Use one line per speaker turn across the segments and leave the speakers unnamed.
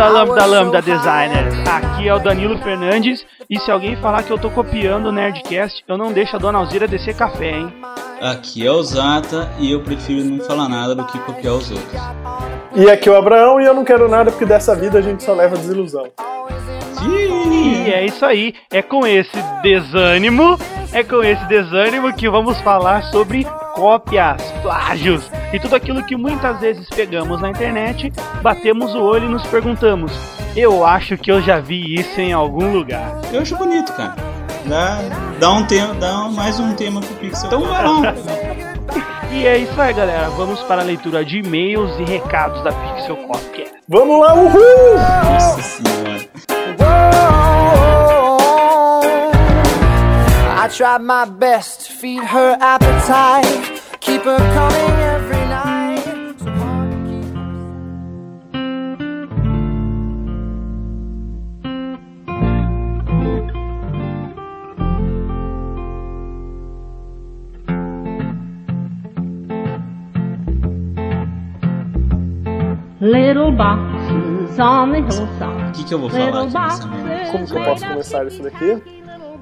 Lambda, lambda, lambda designers. Aqui é o Danilo Fernandes e se alguém falar que eu tô copiando o Nerdcast, eu não deixo a Dona Alzira descer café, hein?
Aqui é o Zata e eu prefiro não falar nada do que copiar os outros.
E aqui é o Abraão e eu não quero nada porque dessa vida a gente só leva desilusão.
E é isso aí. É com esse desânimo, é com esse desânimo que vamos falar sobre cópias, plágios e tudo aquilo que muitas vezes pegamos na internet, batemos o olho e nos perguntamos: eu acho que eu já vi isso em algum lugar.
Eu acho bonito, cara. Dá, dá um tema, dá mais um tema pro Pixel. Então vai lá.
E é isso aí, galera. Vamos para a leitura de e-mails e recados da Pixel Podcast.
Vamos lá, uhul!
Nossa senhora.
I tried my best to feed her appetite, keep her coming
Little boxes on the
O
hillside.
que, que eu vou falar aqui nessa merda?
Como que eu posso começar isso daqui?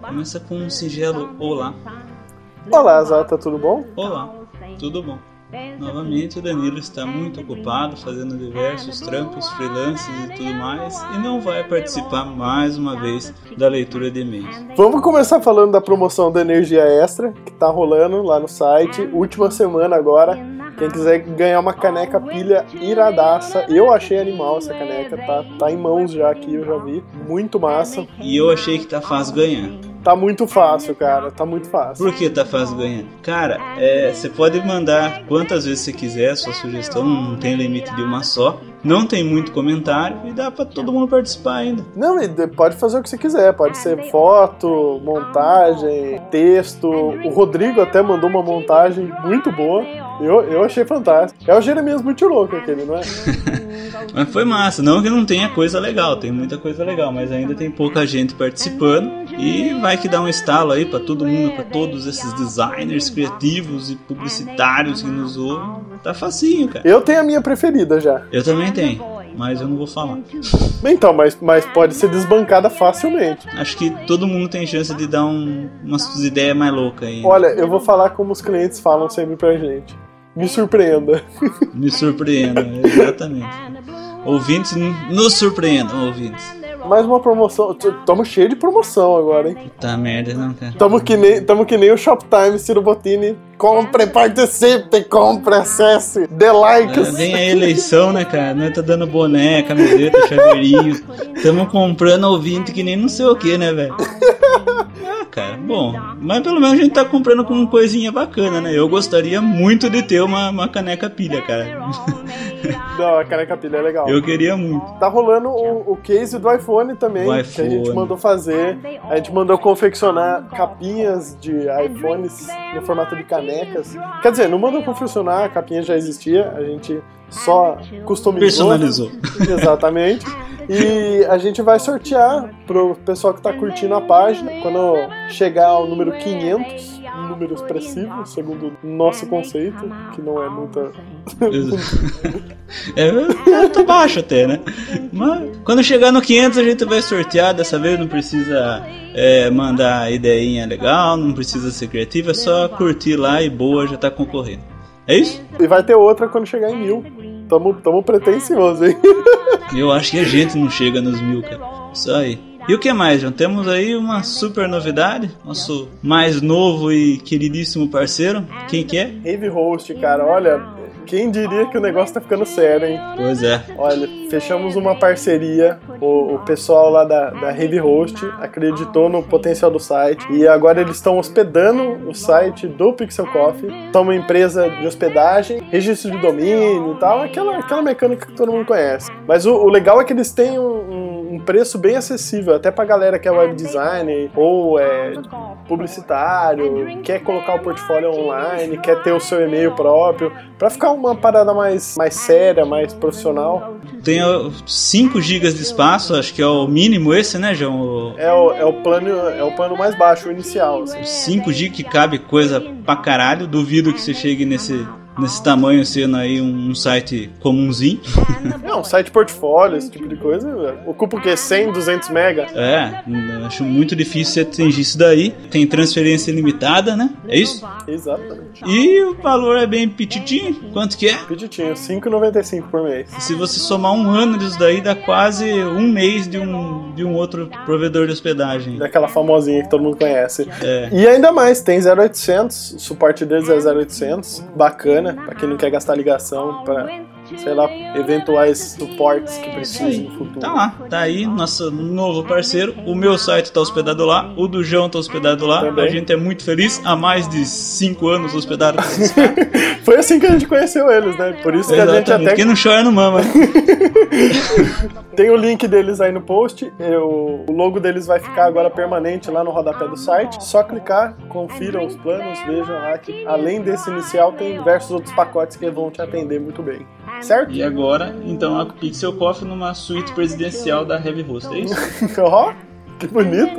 Começa com um singelo olá.
Olá, Zata, tudo bom?
Olá, tudo bom? Novamente o Danilo está muito ocupado fazendo diversos trampos, freelances e tudo mais e não vai participar mais uma vez da leitura de e-mails.
Vamos começar falando da promoção da Energia Extra, que tá rolando lá no site. Última semana agora. Quem quiser ganhar uma caneca pilha iradaça. Eu achei animal essa caneca, tá, tá em mãos já aqui, eu já vi. Muito massa.
E eu achei que tá fácil ganhar.
Tá muito fácil, cara. Tá muito fácil.
Por que tá fácil ganhar? Cara, é, você pode mandar quantas vezes você quiser a sua sugestão, não tem limite de uma só. Não tem muito comentário e dá pra todo mundo participar ainda.
Não, e de- pode fazer o que você quiser. Pode ser foto, montagem, texto. O Rodrigo até mandou uma montagem muito boa. Eu, eu achei fantástico. É o Jeremias muito louco aquele, não é?
Mas foi massa, não que não tenha coisa legal, tem muita coisa legal, mas ainda tem pouca gente participando e vai que dá um estalo aí pra todo mundo, pra todos esses designers criativos e publicitários que nos ouvem. Tá facinho, cara.
Eu tenho a minha preferida já.
Eu também tenho, mas eu não vou falar.
Então, mas, mas pode ser desbancada facilmente.
Acho que todo mundo tem chance de dar um, umas ideias mais loucas aí.
Olha, eu vou falar como os clientes falam sempre pra gente. Me surpreenda.
Me surpreendam, exatamente. Ouvintes, nos surpreendam, ouvintes.
Mais uma promoção. Tamo cheio de promoção agora, hein?
Puta merda, não, cara.
Tamo que nem, tamo que nem o Shoptime, Ciro Bottini. Compre, participe, compre, acesse, dê
É,
likes.
Vem a eleição, né, cara? Nós tá dando boné, camiseta, chaveirinho. Tamo comprando ouvinte que nem não sei o que, né, velho? Ah, cara, bom. Mas pelo menos a gente tá comprando com coisinha bacana, né? Eu gostaria muito de ter uma, uma caneca pilha, cara.
Não, a caneca pilha é legal.
Eu queria muito.
Tá rolando o, o case do iPhone também,
Do
que a gente
iPhone.
mandou fazer. A gente mandou confeccionar capinhas de iPhones no formato de canecas. Quer dizer, não mandou confeccionar, a capinha já existia, a gente só customizou.
Personalizou.
Exatamente. E a gente vai sortear pro pessoal que tá curtindo a página. Quando chegar ao número 500, um número expressivo, segundo o nosso conceito, que não é muita.
É, é, tá baixo até, né? Mas quando chegar no 500 a gente vai sortear. Dessa vez não precisa é, mandar ideinha legal, não precisa ser criativo, é só curtir lá e boa, já tá concorrendo. É isso?
E vai ter outra quando chegar em mil. Tamo, tamo pretencioso, hein?
Eu acho que a gente não chega nos mil, cara. Isso aí. E o que mais, João? Temos aí uma super novidade. Nosso mais novo e queridíssimo parceiro. Quem que é?
Rave Host, cara, olha, quem diria que o negócio tá ficando sério, hein?
Pois é.
Olha, fechamos uma parceria. O, o pessoal lá da, da Rave Host acreditou no potencial do site e agora eles estão hospedando o site do Pixel Coffee. São uma empresa de hospedagem, registro de domínio e tal, aquela, aquela mecânica que todo mundo conhece. Mas o, o legal é que eles têm um, um- um preço bem acessível, até pra galera que é web designer ou é publicitário, quer colocar o portfólio online, quer ter o seu e-mail próprio, pra ficar uma parada mais, mais séria, mais profissional.
Tem ó, 5 GB de espaço, acho que é o mínimo esse, né, João? O-
É o, é o plano é o plano mais baixo, o inicial. assim.
5 GB que cabe coisa pra caralho. Duvido que você chegue nesse nesse tamanho sendo aí um, site comunzinho.
É, um site portfólio, esse tipo de coisa. Ocupa o quê? 100, 200 mega?
É, acho muito difícil você atingir isso daí. Tem transferência limitada, né? É isso?
Exatamente.
E o valor é bem petitinho. Quanto que é?
Peditinho, 5,95 por mês.
Se você somar um ano disso daí, dá quase um mês de um, de um outro provedor de hospedagem.
Daquela famosinha que todo mundo conhece.
É.
E ainda mais, tem 0800, o suporte deles é 0800, bacana, pra quem não quer gastar ligação, pra, sei lá, eventuais suportes que precisem no futuro.
Tá lá, tá aí, nosso novo parceiro. O meu site tá hospedado lá, o do João tá hospedado lá.
Também.
A gente é muito feliz, há mais de 5 anos hospedado.
Foi assim que a gente conheceu eles, né? Por isso que a gente
Exatamente.
até
Quem não chora não mama.
tem o link deles aí no post. Eu- o logo deles vai ficar agora permanente lá no rodapé do site. Só clicar, confiram os planos, vejam lá que além desse inicial tem diversos outros pacotes que vão te atender muito bem. Certo?
E agora, então, a Pixel Coffee numa suíte presidencial da Heavy Host, é isso?
Ó, que bonito.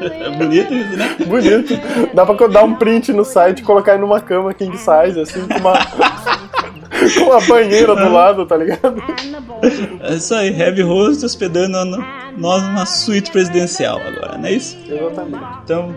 É bonito isso, né?
Bonito. Dá pra dar um print no site e colocar ele numa cama king size, assim, com uma. com uma banheira do lado, tá ligado?
É isso aí, Heavy Host hospedando nós numa suíte presidencial agora, não é isso?
Exatamente.
Então,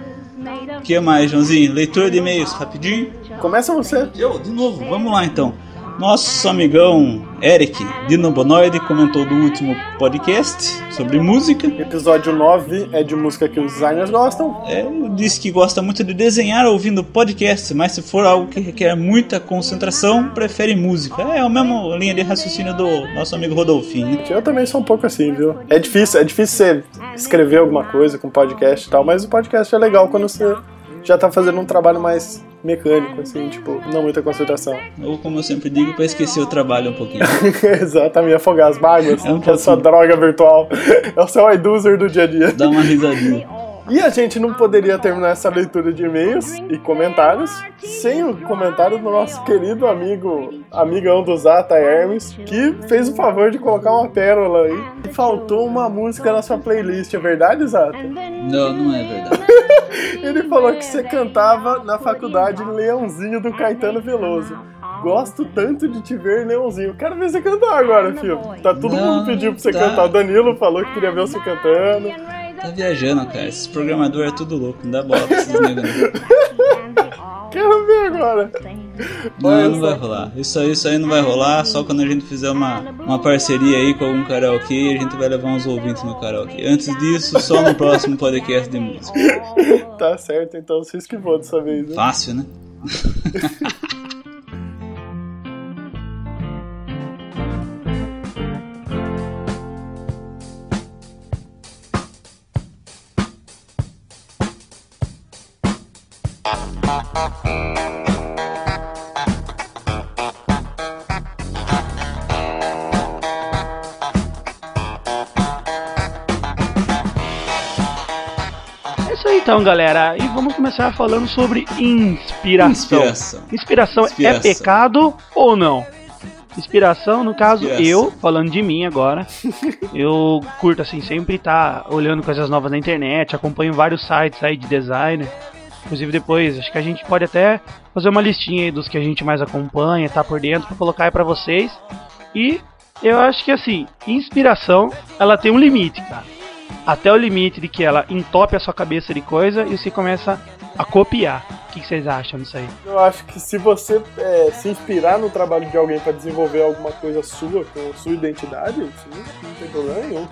o que mais, Joãozinho? Leitura de e-mails, rapidinho.
Começa você.
Eu, de novo, vamos lá então. Nosso amigão Eric Dinobonoide comentou do último podcast sobre música.
Episódio 9 é de música que os designers gostam.
É, disse que gosta muito de desenhar ouvindo podcast, mas se for algo que requer muita concentração, prefere música. É a mesma linha de raciocínio do nosso amigo Rodolfinho. né?
Eu também sou um pouco assim, viu? É difícil, é difícil você escrever alguma coisa com podcast e tal, mas o podcast é legal quando você já tá fazendo um trabalho mais mecânico, assim, tipo, não muita concentração.
Ou como eu sempre digo, para esquecer o trabalho um pouquinho.
Exatamente, afogar as mágoas,
É um
é essa
pouquinho.
droga virtual. É o seu iDuzer do dia a dia.
Dá uma risadinha.
E a gente não poderia terminar essa leitura de e-mails e comentários sem o comentário do nosso querido amigo, amigão do Zata Hermes, que fez o favor de colocar uma pérola aí. E faltou uma música na sua playlist, é verdade, Zata?
Não, não é verdade.
Ele falou que você cantava na faculdade Leãozinho do Caetano Veloso. Gosto tanto de te ver, Leãozinho. Quero ver você cantar agora, filho. Tá todo
Não,
mundo pedindo pra você
tá.
cantar. O Danilo falou que queria ver você cantando.
Tá viajando, cara. Esses programadores é tudo louco. Não dá bola pra esses negros.
Quero ver agora.
Não, não vai rolar. Isso aí, isso aí não vai rolar. Só quando a gente fizer uma, uma parceria aí com algum karaokê, a gente vai levar uns ouvintes no karaokê. Antes disso, só no próximo podcast de música.
Tá certo, então você esquivou dessa vez, né?
Fácil, né?
então, galera. E vamos começar falando sobre inspiração.
Inspiração.
Inspiração, é
Inspiração.
pecado ou não? Inspiração, no caso,
Inspiração.
eu, falando de mim agora, eu curto assim, sempre tá olhando coisas novas na internet, acompanho vários sites aí de designer. Inclusive depois, acho que a gente pode até fazer uma listinha aí dos que a gente mais acompanha, tá por dentro, pra colocar aí pra vocês. E eu acho que assim, inspiração, ela tem um limite, cara. Até o limite de que ela entope a sua cabeça de coisa e você começa a copiar. O que vocês acham disso aí?
Eu acho que se você é, se inspirar no trabalho de alguém pra desenvolver alguma coisa sua, com sua identidade, isso não tem problema nenhum.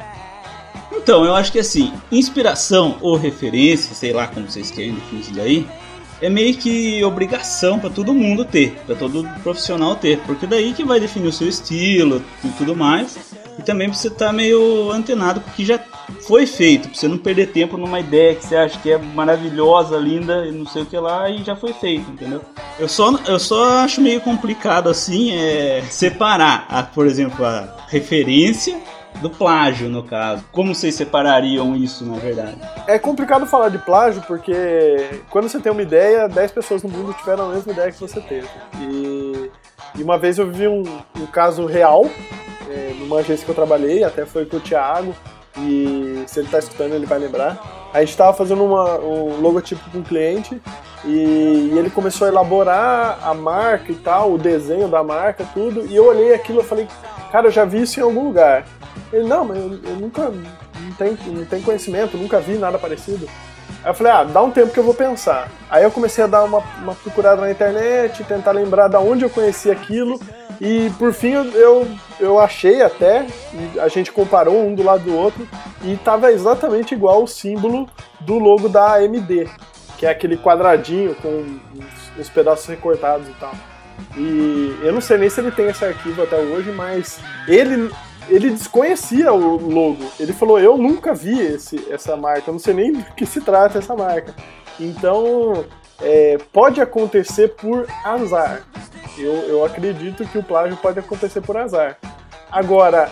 Então, eu acho que assim, inspiração ou referência, sei lá como vocês querem definir isso daí, é meio que obrigação pra todo mundo ter, pra todo profissional ter, porque daí que vai definir o seu estilo e tudo mais. E também pra você estar meio antenado com o que já foi feito, pra você não perder tempo numa ideia que você acha que é maravilhosa, linda e não sei o que lá e já foi feito, entendeu? Eu só, eu só acho meio complicado assim é separar, a, por exemplo, a referência do plágio, no caso. Como vocês separariam isso, na verdade?
É complicado falar de plágio porque quando você tem uma ideia, 10 pessoas no mundo tiveram a mesma ideia que você teve. E, e uma vez eu vi um, um caso real é, numa agência que eu trabalhei, até foi com o Thiago, e se ele tá escutando ele vai lembrar. A gente tava fazendo uma, um logotipo com um cliente E, e ele começou a elaborar a marca e tal, o desenho da marca, tudo. E eu olhei aquilo e falei, cara, eu já vi isso em algum lugar. Ele, não, mas eu, eu nunca, não tenho, não tenho conhecimento, nunca vi nada parecido. Aí eu falei, ah, dá um tempo que eu vou pensar. Aí eu comecei a dar uma, uma procurada na internet, tentar lembrar da onde eu conheci aquilo. E por fim eu, eu achei até, a gente comparou um do lado do outro, e tava exatamente igual o símbolo do logo da AMD, que é aquele quadradinho com os pedaços recortados e tal. E eu não sei nem se ele tem esse arquivo até hoje, mas ele ele desconhecia o logo. Ele falou: Eu nunca vi esse, essa marca, eu não sei nem do que se trata essa marca. Então, é, pode acontecer por azar. Eu, eu acredito que o plágio pode acontecer por azar. Agora,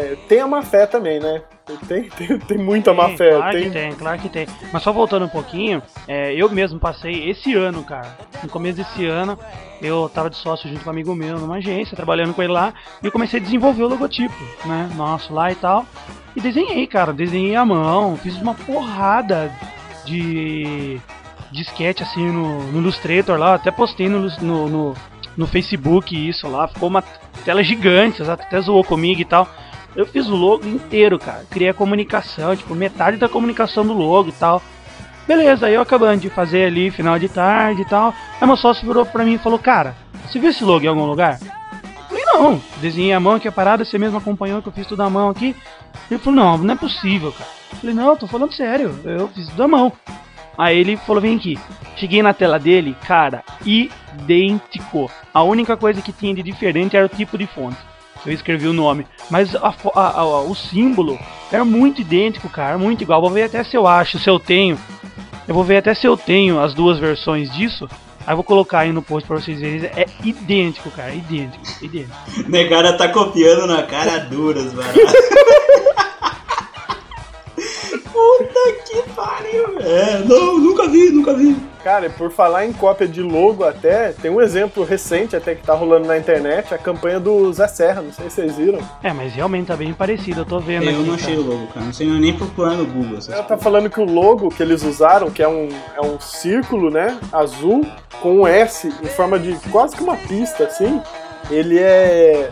é, tem a má fé também, né? Tem, tem, tem muita má fé.
Claro
tem...
que tem, claro que tem. Mas só voltando um pouquinho, é, eu mesmo passei esse ano, cara. No começo desse ano, eu tava de sócio junto com um amigo meu numa agência, trabalhando com ele lá, e eu comecei a desenvolver o logotipo, né? Nosso lá e tal. E desenhei, cara, desenhei à mão, fiz uma porrada de disquete assim no, no Illustrator lá, até postei no, no, no, no Facebook isso lá, ficou uma tela gigante, até zoou comigo e tal. Eu fiz o logo inteiro, cara. Criei a comunicação, tipo, metade da comunicação do logo e tal. Beleza, aí eu acabando de fazer ali, final de tarde e tal. Aí meu sócio virou pra mim e falou, cara, você viu esse logo em algum lugar? Eu falei, não, desenhei a mão aqui a parada, você mesmo acompanhou que eu fiz tudo à mão aqui. Ele falou, não, não é possível, cara. Eu falei, não, tô falando sério, eu fiz tudo à mão. Aí ele falou, vem aqui. Cheguei na tela dele, cara, idêntico. A única coisa que tinha de diferente era o tipo de fonte. Eu escrevi o nome. Mas a, a, a, o símbolo era muito idêntico, cara. Muito igual. Vou ver até se eu acho, se eu tenho. Eu vou ver até se eu tenho as duas versões disso. Aí eu vou colocar aí no post pra vocês verem. É idêntico, cara. Idêntico. Idêntico.
Negara tá copiando na cara duras, mano. Puta que pariu. É, não, nunca vi, nunca vi.
Cara, e por falar em cópia de logo até, tem um exemplo recente até que tá rolando na internet, a campanha do Zé Serra, não sei se vocês viram.
É, mas realmente tá bem parecido, eu tô vendo
Eu
aqui,
não achei
cara.
o logo, cara. Não sei nem procurar no Google.
Ela tá falando que o logo que eles usaram, que é um, é um círculo, né, azul, com um S em forma de quase que uma pista, assim, ele é,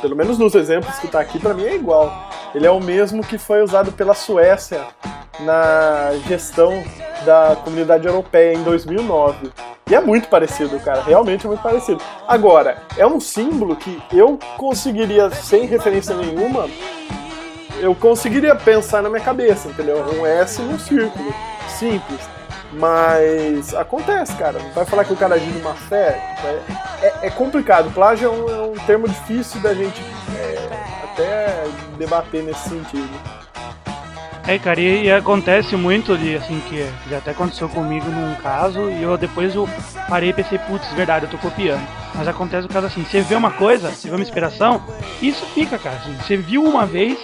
pelo menos nos exemplos que tá aqui, pra mim é igual. Ele é o mesmo que foi usado pela Suécia na gestão da comunidade europeia em 2009. E é muito parecido, cara, realmente é muito parecido. Agora, é um símbolo que eu conseguiria, sem referência nenhuma, eu conseguiria pensar na minha cabeça, entendeu? Um S num círculo, simples. Mas acontece, cara. Vai falar que o cara agiu de má fé. É, é- é complicado. Plágio é um, é um termo difícil da gente é, até debater nesse sentido.
É, cara, e, e acontece muito de, assim, que já até aconteceu comigo num caso, e eu depois eu parei e pensei, putz, verdade, eu tô copiando. Mas acontece o caso assim, você vê uma coisa, você vê uma inspiração, isso fica, cara. Assim, você viu uma vez,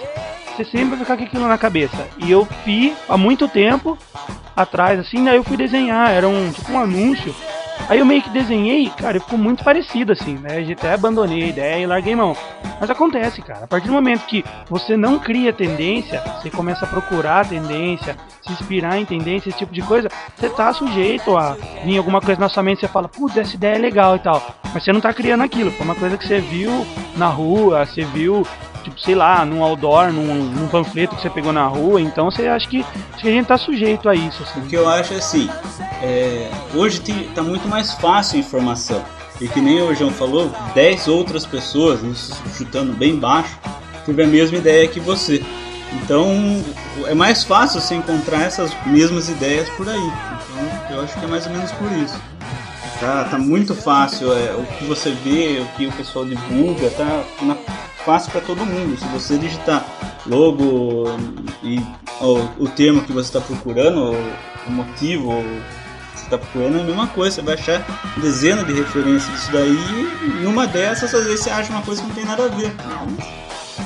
você sempre vai ficar com aquilo na cabeça. E eu vi há muito tempo atrás, assim, daí eu fui desenhar, era um tipo um anúncio. Aí eu meio que desenhei, cara, e ficou muito parecido assim, né? Eu até abandonei a ideia e larguei mão. Mas acontece, cara. A partir do momento que você não cria tendência, você começa a procurar tendência, se inspirar em tendência, esse tipo de coisa, você tá sujeito a vir alguma coisa na sua mente, você fala, putz, essa ideia é legal e tal. Mas você não tá criando aquilo, foi uma coisa que você viu na rua, você viu, tipo, sei lá, num outdoor, num, num panfleto que você pegou na rua, então você acha que, que a gente tá sujeito a isso, assim.
O que eu acho é assim, é, hoje tem, tá muito mais fácil a informação. E que nem o João falou, 10 outras pessoas, chutando bem baixo, teve a mesma ideia que você. Então é mais fácil você encontrar essas mesmas ideias por aí. Então eu acho que é mais ou menos por isso. Tá, tá muito fácil, é, o que você vê, o que o pessoal divulga, tá na- fácil para todo mundo. Se você digitar logo e ó, o termo que você está procurando, o, o motivo o que você está procurando é a mesma coisa. Você vai achar dezenas de referências disso daí e numa dessas às vezes você acha uma coisa que não tem nada a ver.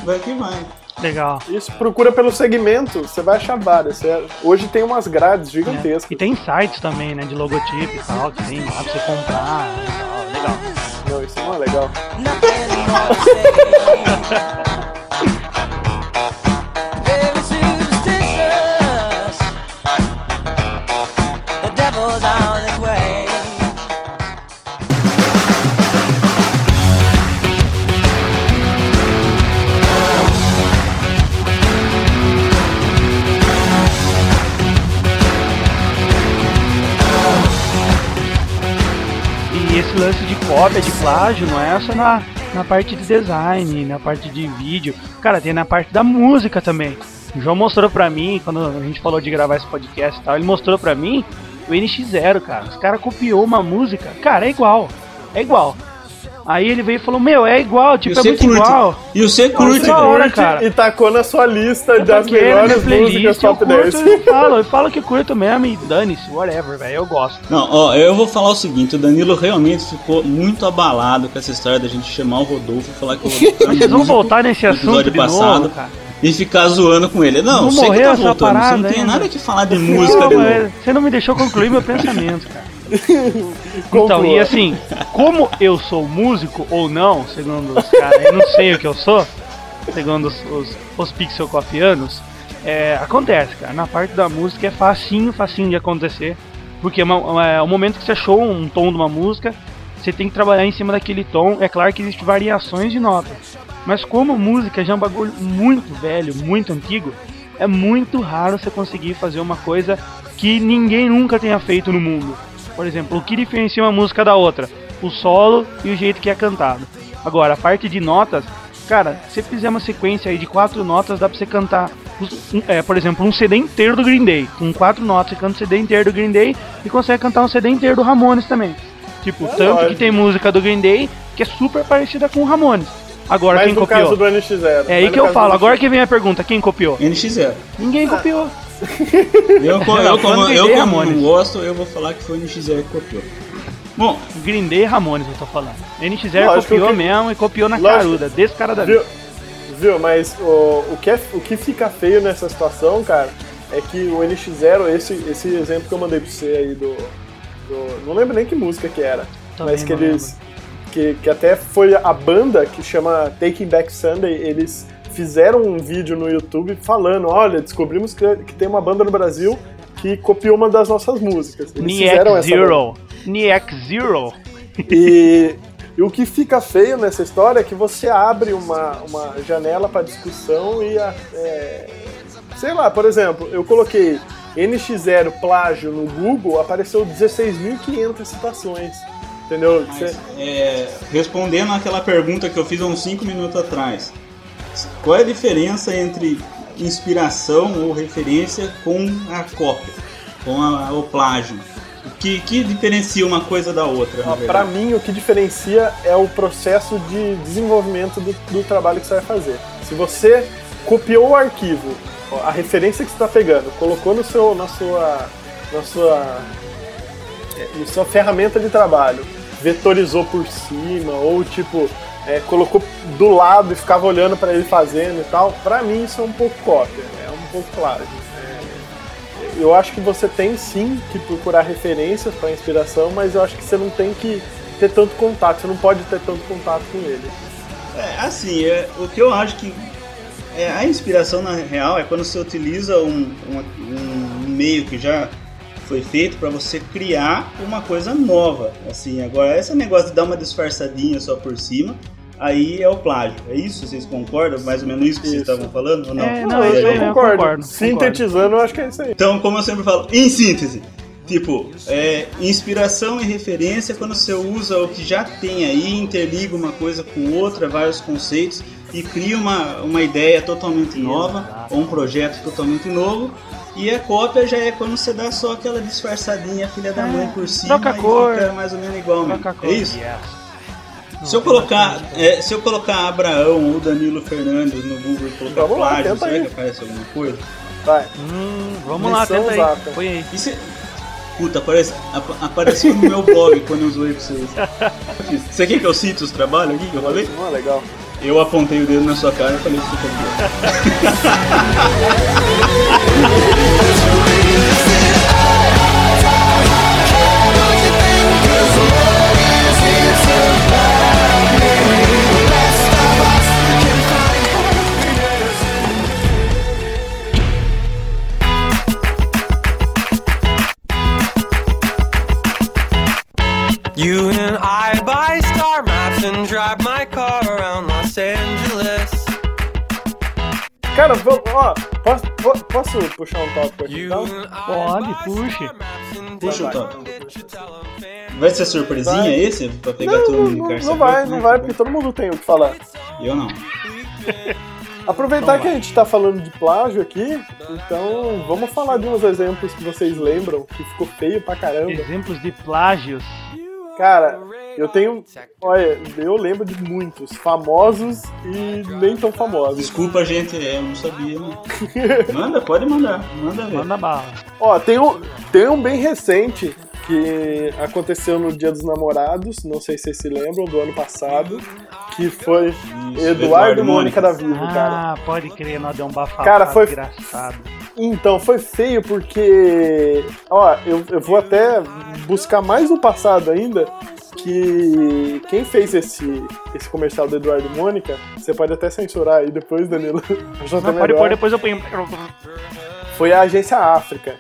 Vai que vai.
Legal.
Isso, procura pelo segmento, você vai achar várias. Você- hoje tem umas grades gigantescas.
E tem sites também, né, de logotipo e tal, que tem lá pra você comprar e tal. Legal.
Não, isso não é legal
esse
lance de cópia, de plágio, não é só na, na parte de design, na parte de vídeo. Cara, tem na parte da música também. O João mostrou pra mim, quando a gente falou de gravar esse podcast e tal, ele mostrou pra mim o NX0, cara. Os caras copiou uma música. Cara, é igual. É igual. Aí ele veio e falou, meu, é igual, tipo, é muito
curte.
igual.
E você curte,
da hora,
velho.
cara.
E tacou na sua lista
Eu
das melhores músicas
playlist, eu
top
curto,
10.
eu falo, eu falo que curto mesmo e dane-se, whatever, velho, eu gosto.
Não, ó, eu vou falar o seguinte, o Danilo realmente ficou muito abalado com essa história da gente chamar o Rodolfo e falar que o Rodolfo é
Mas vocês vão voltar nesse assunto de
passado
novo, cara.
e ficar zoando com ele. Não,
Não
sei que
morreu
tá
essa
voltando, você não tem
ainda.
nada que falar de música
Não, é, você não me deixou concluir meu pensamento, cara. Então, e assim, como eu sou músico ou não, segundo os caras, eu não sei o que eu sou, segundo os, os, os pixelcopianos, é, acontece, cara. Na parte da música é facinho, facinho de acontecer. Porque é uma- é o momento que você achou um tom de uma música, você tem que trabalhar em cima daquele tom. É claro que existem variações de notas. Mas como música já é um bagulho muito velho, muito antigo, é muito raro você conseguir fazer uma coisa que ninguém nunca tenha feito no mundo. Por exemplo, o que diferencia uma música da outra? O solo e o jeito que é cantado. Agora, a parte de notas, cara, se você fizer uma sequência aí de quatro notas, dá pra você cantar, é, por exemplo, um CD inteiro do Green Day. Com quatro notas, você canta o CD inteiro do Green Day e consegue cantar um CD inteiro do Ramones também. Tipo,
É
tanto
lógico.
que tem música do Green Day que é super parecida com o Ramones. Agora,
Mas
quem
no
copiou?
caso do NX0.
É aí que eu falo. Agora que vem a pergunta, quem copiou?
NX0.
Ninguém copiou.
Eu, co-
Não,
eu, como,
quando
eu, como não
Ramones.
gosto, eu vou falar que foi o NX0 que copiou. Bom,
Green Day e Ramones, eu tô falando. NX0
Lógico
copiou
que-
mesmo e copiou na
Lógico.
caruda, descaradamente.
Viu, viu mas o, o, que é, o que fica feio nessa situação, cara, é que o NX0, esse, esse exemplo que eu mandei pra você aí do, do- Não lembro nem que música que era.
Também
mas que eles. Que, que até foi a banda que chama Taking Back Sunday, eles fizeram um vídeo no YouTube falando: olha, descobrimos que, que tem uma banda no Brasil que copiou uma das nossas músicas. Eles fizeram
Niak
essa.
Zero. Niak Zero.
E, e o que fica feio nessa história é que você abre uma, uma janela para discussão e, a- é, sei lá, por exemplo, eu coloquei NX0 plágio no Google, apareceu 16.500 citações, entendeu? Você-
é, respondendo àquela pergunta que eu fiz há uns 5 minutos atrás, qual é a diferença entre inspiração ou referência com a cópia, com a- o plágio? O que, que diferencia uma coisa da outra?
Pra
verdade?
mim, o que diferencia é o processo de desenvolvimento do, do trabalho que você vai fazer. Se você copiou o arquivo, a referência que você está pegando, colocou no seu, na sua, na sua, é, na sua ferramenta de trabalho, vetorizou por cima ou tipo é, colocou do lado e ficava olhando para ele fazendo e tal. Pra mim, isso é um pouco cópia, é um pouco plágio. É, eu acho que você tem sim que procurar referências para inspiração, mas eu acho que você não tem que ter tanto contato, você não pode ter tanto contato com ele.
É, assim, é, o que eu acho que é, a inspiração na real é quando você utiliza um, uma- um meio que já foi feito para você criar uma coisa nova. Assim, agora esse negócio de dar uma disfarçadinha só por cima, aí é o plágio. É isso? Vocês concordam? Mais ou menos isso que vocês
Isso.
estavam falando ou não?
É,
Não,
Não,
eu, eu concordo.
concordo,
Sintetizando, eu acho que é isso aí.
Então, como eu sempre falo, em síntese, tipo, é, inspiração e referência é quando você usa o que já tem aí, interliga uma coisa com outra, vários conceitos e cria uma, uma ideia totalmente nova, ou um projeto totalmente novo. E a cópia já é quando você dá só aquela disfarçadinha filha da mãe por cima
troca
e
cor.
fica mais ou menos igual mesmo.
Troca cor.
É isso?
Yes.
Se eu colocar, é, se eu colocar Abraão ou Danilo Fernandes no Google e colocar
Vamos lá,
plágio, será
aí.
que aparece alguma coisa?
Vai.
Hum, vamos lá, tenta aí. Põe aí.
E se... Puta, aparece, ap- apareceu no meu blog quando eu zoei pra vocês. Você quer que eu cite os trabalhos aqui que eu falei?
Ah, legal.
Eu apontei o dedo na sua cara e falei que você copiou.
You and I buy star maps and drive my car around Los Angeles.
Cara, vamos, ó, posso, po- posso puxar um tópico aqui
You
então?
and I
Pode,
buy
puxe.
star maps and
Puxa o
drive
tópico.
'em fan-
Vai ser surpresinha
Vai.
esse? Pra pegar
Não,
todo
não,
mundo
não, não vai,
como
não vai,
que
porque todo mundo tem o que falar.
Eu não.
Aproveitar
Então
que a gente tá falando de plágio aqui, então vamos falar de uns exemplos que vocês lembram, que ficou feio pra caramba.
Exemplos de plágios.
Cara, eu tenho. Olha, eu lembro de muitos, famosos e nem tão famosos.
Desculpa, gente, é, eu não sabia. Não. Manda, pode mandar. Manda ver.
Manda bala.
Ó, tem um, tem um bem recente que aconteceu no Dia dos Namorados, não sei se vocês se lembram, do ano passado, que foi
Isso,
Eduardo e Mônica da Vivo, cara.
Ah, pode crer, nós deu um bafafá
Cara, foi-
desgraçado.
Então, foi feio porque. Ó, eu, eu vou até buscar mais no passado ainda. Que quem fez esse, esse comercial do Eduardo e Mônica, você pode até censurar aí depois, Danilo.
Não, pode pôr, depois eu ponho.
Foi a agência África.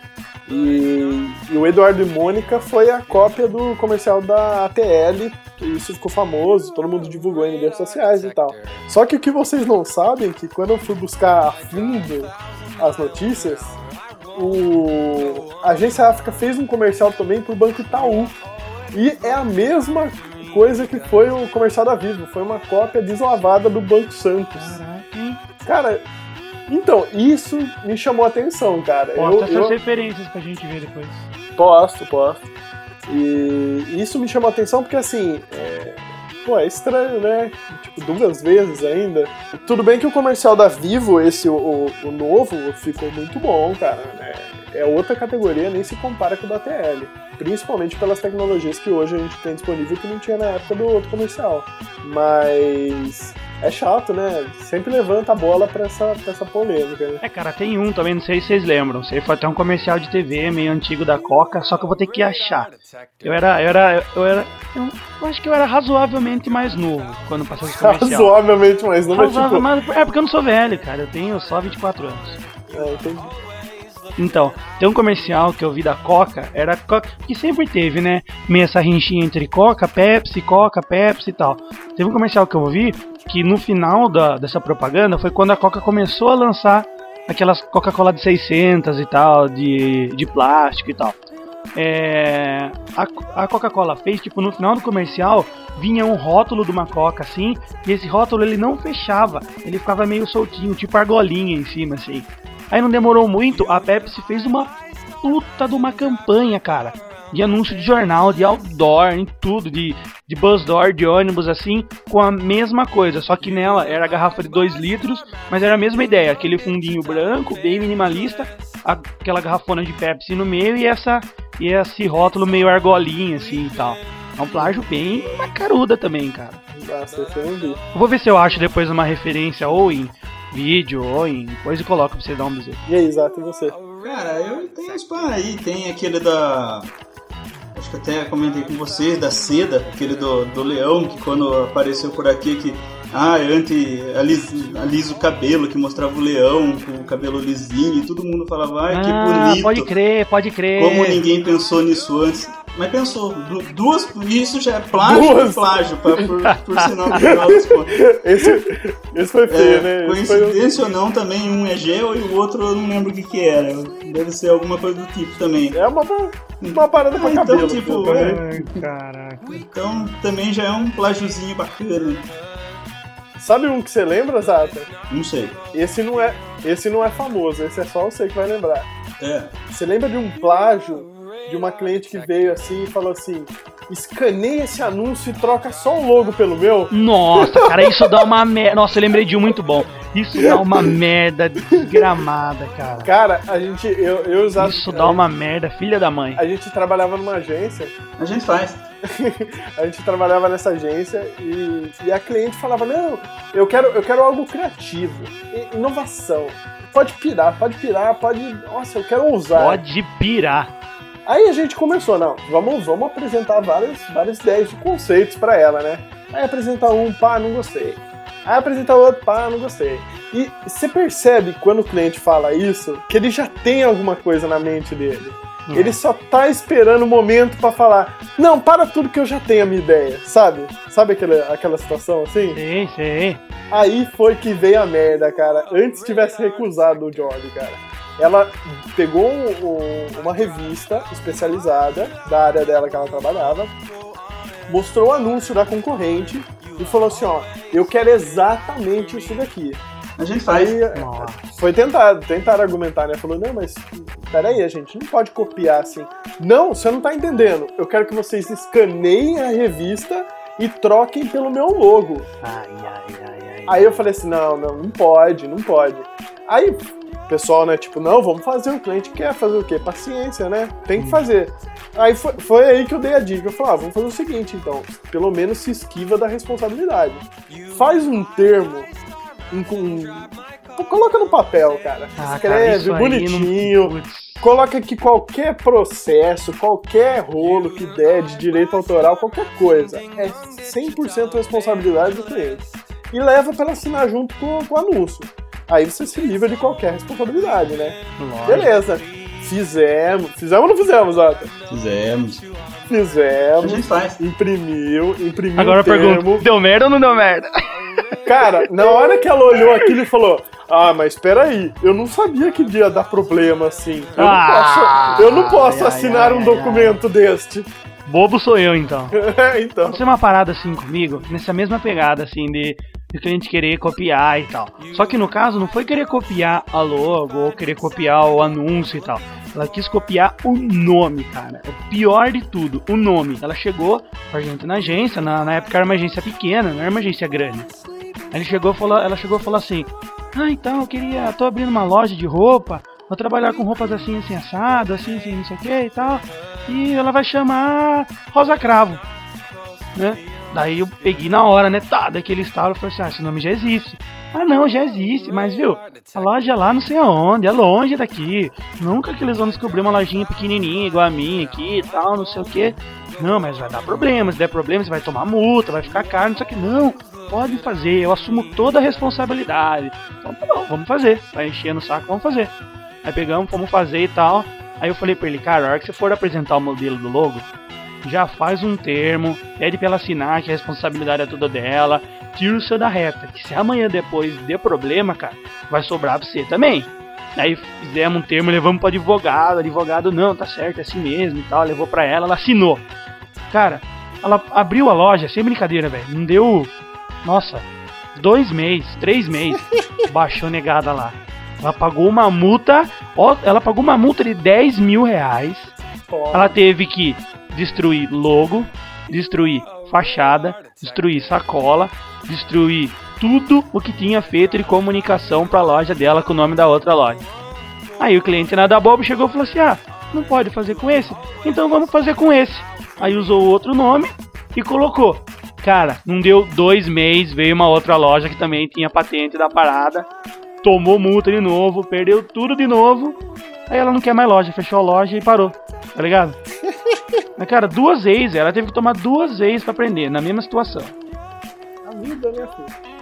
E, e o Eduardo e Mônica foi a cópia do comercial da ATL. que Isso ficou famoso, todo mundo divulgou em redes sociais e tal. Só que o que vocês não sabem é que quando eu fui buscar a fundo as notícias, o a Agência África fez um comercial também pro Banco Itaú. E é a mesma coisa que foi o comercial da Vivo. Foi uma cópia deslavada do Banco Santos. Cara, então, isso me chamou a atenção, cara.
Posta
Eu,
essas
eu
referências pra gente ver depois.
posto, posto. E isso me chamou a atenção porque, assim, é... Pô, é estranho, né? Tipo, duas vezes ainda. Tudo bem que o comercial da Vivo, esse, o, o, novo, ficou muito bom, cara. né? É outra categoria, nem se compara com o da TL. Principalmente pelas tecnologias que hoje a gente tem disponível que não tinha na época do outro comercial. Mas é chato, né? Sempre levanta a bola pra essa, pra essa polêmica, né?
É, cara, tem um também, não sei se vocês lembram. Sei, foi até um comercial de TV meio antigo da Coca, só que eu vou ter que achar. Eu era. Eu era. Eu era. Eu, acho que eu era razoavelmente mais novo quando passou esse comercial.
Razoavelmente, mas não é
Razoável,
tipo.
mas é porque eu não sou velho, cara. Eu tenho só 24 anos.
É, entendi.
Então, tem um comercial que eu vi da Coca, era Coca, que sempre teve, né? Meio essa rinchinha entre Coca, Pepsi, Coca, Pepsi e tal. Teve um comercial que eu vi que no final da, dessa propaganda foi quando a Coca começou a lançar aquelas Coca-Cola de 600 e tal, de, de plástico e tal. É, a, a Coca-Cola fez, tipo, no final do comercial vinha um rótulo de uma Coca assim, e esse rótulo ele não fechava, ele ficava meio soltinho, tipo argolinha em cima assim. Aí não demorou muito, a Pepsi fez uma puta de uma campanha, cara. De anúncio de jornal, de outdoor, em tudo, de, de bus door, de ônibus, assim, com a mesma coisa. Só que nela era a garrafa de 2 litros, mas era a mesma ideia. Aquele fundinho branco, bem minimalista, aquela garrafona de Pepsi no meio e essa e esse rótulo meio argolinha, assim e tal. É um plágio bem macaruda também, cara.
Nossa, esse eu não vi.
Eu vou ver se eu acho depois uma referência ou em vídeo ou em coisa e coloco pra você dar um bisu.
E aí, Exato, e você?
Cara, eu tenho uns pan aí, tem aquele da. Acho que até comentei com vocês, da seda, aquele do, do leão, que quando apareceu por aqui que. Ah, antes alisa, alisa o cabelo, que mostrava o leão com o cabelo lisinho, e todo mundo falava, ai, que
ah,
bonito.
pode crer, pode crer.
Como ninguém pensou nisso antes. Mas pensou, du- duas, isso já é plágio
Duas?
e plágio, pra, por, por sinal contas.
Esse, esse foi feio,
É,
né?
Coincidência ou não, também um é gel e o outro eu não lembro o que que era. Deve ser alguma coisa do tipo também.
É uma, uma parada pra
Ah, então,
cabelo.
tipo,
também.
Ai, caraca.
Então também já é um plágiozinho bacana.
Sabe um que você lembra, Zata?
Não sei.
Esse não é, esse não é famoso, esse é só você que vai lembrar.
É.
Você lembra de um plágio de uma cliente que veio assim e falou assim: escaneia esse anúncio e troca só o logo pelo meu?
Nossa, cara, isso dá uma merda. Nossa, eu lembrei de um muito bom. Isso dá uma merda desgramada, cara.
Cara, a gente, eu, eu Zata,
Isso dá uma merda, filha da mãe.
A gente trabalhava numa agência
A gente faz.
a gente trabalhava nessa agência e, e a cliente falava, não, eu quero, eu quero algo criativo, inovação. Pode pirar, pode pirar, pode. Nossa, eu quero ousar.
Pode pirar.
Aí a gente começou, não, vamos, vamos apresentar várias, várias ideias de conceitos pra ela, né? Aí apresentar um, pá, não gostei. Aí apresentar outro, pá, não gostei. E você percebe quando o cliente fala isso, que ele já tem alguma coisa na mente dele. Ele só tá esperando o momento pra falar, não, para tudo que eu já tenho a minha ideia, sabe? Sabe aquela, aquela situação assim?
Sei, sei.
Aí foi que veio a merda, cara. Antes tivesse recusado o job, cara. Ela pegou um- um- uma revista especializada da área dela que ela trabalhava, mostrou o anúncio da concorrente e falou assim, ó, eu quero exatamente isso daqui.
A gente faz.
Aí foi tentado, tentaram argumentar, né? Falou, não, mas peraí, a gente não pode copiar assim. Não, você não tá entendendo. Eu quero que vocês escaneiem a revista e troquem pelo meu logo.
Ai, ai, ai, ai.
Aí eu falei assim, não, não, não pode, não pode. Aí pessoal, né, tipo, não, vamos fazer, o cliente quer fazer o quê? Paciência, né? Tem que fazer. Aí foi, foi aí que eu dei a dica. Eu falei, ah, vamos fazer o seguinte, então. Pelo menos se esquiva da responsabilidade. Faz um termo, um, um- coloca no papel, cara.
Ah, cara,
Escreve
aí
bonitinho.
não-.
Coloca que qualquer processo, qualquer rolo que der de direito autoral, qualquer coisa, é 100% responsabilidade do cliente. E leva para assinar junto com, com o anúncio. Aí você se livra de qualquer responsabilidade, né?
Lógico.
Beleza. Fizemos. Fizemos ou não fizemos, Zata?
Fizemos. A
Fizemos.
gente faz.
Imprimiu, imprimiu
Agora
o
eu pergunto,
termo.
deu merda ou não deu merda?
Cara, na hora que ela olhou aquilo e falou: Ah, mas peraí, eu não sabia que ia dar problema assim. Eu não
Ah,
posso, eu não posso
ai,
assinar
ai,
um
ai,
documento deste.
Bobo sou eu, então.
então.
Aconteceu uma parada assim comigo, nessa mesma pegada, assim, de, de cliente querer copiar e tal. Só que no caso, não foi querer copiar a logo ou querer copiar o anúncio e tal. Ela quis copiar o nome, cara. O pior de tudo, o nome. Ela chegou com a gente na agência, na, na época era uma agência pequena, não era uma agência grande. Ele chegou, falou, ela chegou e falou assim: Ah, então eu queria. tô abrindo uma loja de roupa. Vou trabalhar com roupas assim, assim, assado, assim, assim, não sei o que e tal. E ela vai chamar Rosa Cravo. Né? Daí eu peguei na hora, né? Tá, daquele estalo, eu falei assim: Ah, esse nome já existe. Ah, não, já existe, mas viu? A loja lá não sei aonde, é longe daqui. Nunca que eles vão descobrir uma lojinha pequenininha igual a minha aqui e tal, não sei o que. Não, mas vai dar problema. Se der problema, você vai tomar multa, vai ficar caro, não sei o que. Não, pode fazer, eu assumo toda a responsabilidade. Então tá bom, vamos fazer. Vai encher no saco, vamos fazer. Aí pegamos, fomos fazer e tal. Aí eu falei pra ele, cara, a hora que você for apresentar o modelo do logo, já faz um termo, pede pra ela assinar que a responsabilidade é toda dela, tira o seu da reta, que se amanhã depois der problema, cara, vai sobrar pra você também. Aí fizemos um termo, levamos pro advogado, advogado, não, tá certo, é assim mesmo e tal, levou pra ela, ela assinou. Cara, ela abriu a loja, sem brincadeira, velho, não deu, nossa, dois meses, três meses, baixou negada lá. Ela pagou uma multa, ó, ela pagou uma multa de 10 mil reais. Ela teve que destruir logo, destruir fachada, destruir sacola, destruir tudo o que tinha feito de comunicação para a loja dela com o nome da outra loja. Aí o cliente nada bobo chegou e falou assim: Ah, não pode fazer com esse? Então vamos fazer com esse. Aí usou outro nome e colocou. Cara, não deu dois meses, veio uma outra loja que também tinha patente da parada, tomou multa de novo, perdeu tudo de novo. Aí ela não quer mais loja, fechou a loja e parou, tá ligado? Mas, cara, duas vezes, ela teve que tomar duas vezes pra aprender, na mesma situação.
A vida, né, filho?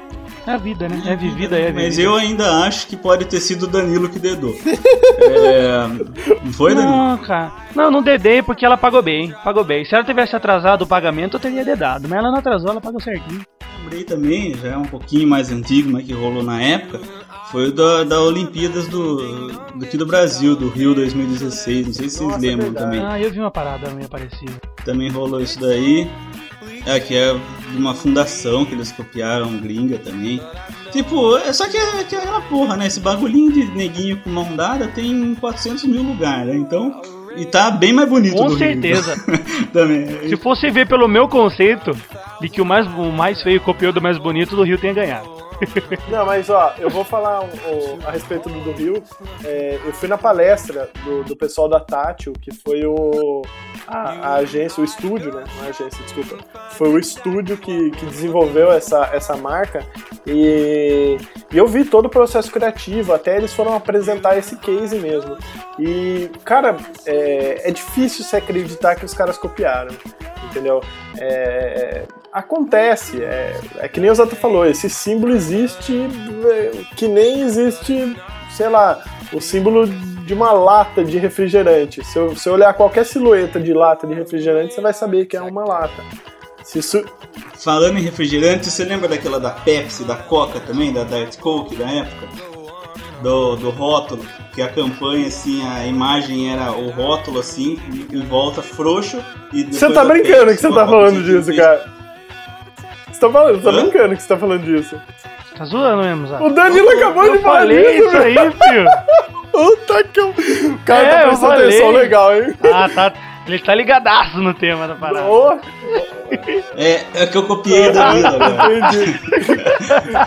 É a vida, né? É vivida, é vivida.
Mas eu ainda acho que pode ter sido o Danilo que dedou. é... Não foi, Danilo?
Não, cara. Não, não dedei porque ela pagou bem. Pagou bem. Se ela tivesse atrasado o pagamento, eu teria dedado. Mas ela não atrasou, ela pagou certinho.
Lembrei também, já é um pouquinho mais antigo, mas que rolou na época, foi o da, da Olimpíadas do, daqui do Brasil, do Rio 2016. Não sei se vocês
Nossa,
lembram
verdade.
também.
Ah, eu vi uma parada meio parecida.
Também rolou isso daí. É, que é de uma fundação que eles copiaram, gringa também. Tipo, é só que é, que é aquela porra, né? Esse bagulhinho de neguinho com mão dada tem 400 mil lugares, né? Então. E tá bem mais bonito
Com
do Rio.
certeza.
também.
Se fosse ver pelo meu conceito de que o mais, o mais feio copiou do mais bonito, do Rio tenha ganhado.
Não, mas ó, eu vou falar um- um- a respeito do do Rio. É, eu fui na palestra do, do pessoal da Tátil, que foi o a, a agência, o estúdio, né? Não é agência, desculpa. Foi o estúdio que, que desenvolveu essa, essa marca. E, e eu vi todo o processo criativo, até eles foram apresentar esse case mesmo. E, cara, é, é difícil se acreditar que os caras copiaram, entendeu? É, acontece, é, é que nem o Zata falou, esse símbolo existe é, que nem existe, sei lá, o símbolo de uma lata de refrigerante. Se eu- se eu olhar qualquer silhueta de lata de refrigerante, você vai saber que é uma lata. Se isso,
Falando em refrigerante, você lembra daquela da Pepsi, da Coca também, da Diet Coke da época? do, do rótulo, que a campanha, assim, a imagem era o rótulo, assim, em volta frouxo. e
Você tá brincando
peste,
que você tá falando disso, cara. Você tá, falando, você tá brincando que você tá falando disso.
Tá zoando mesmo, Zé.
O Danilo acabou
Eu
de falar
falei isso
velho.
aí, filho.
Puta que eu... O cara
É,
tá
eu
prestando atenção legal, hein?
Ah, tá. Ele tá ligadaço no tema da parada.
Ô,
É, é que eu copiei da vida, velho.
entendi.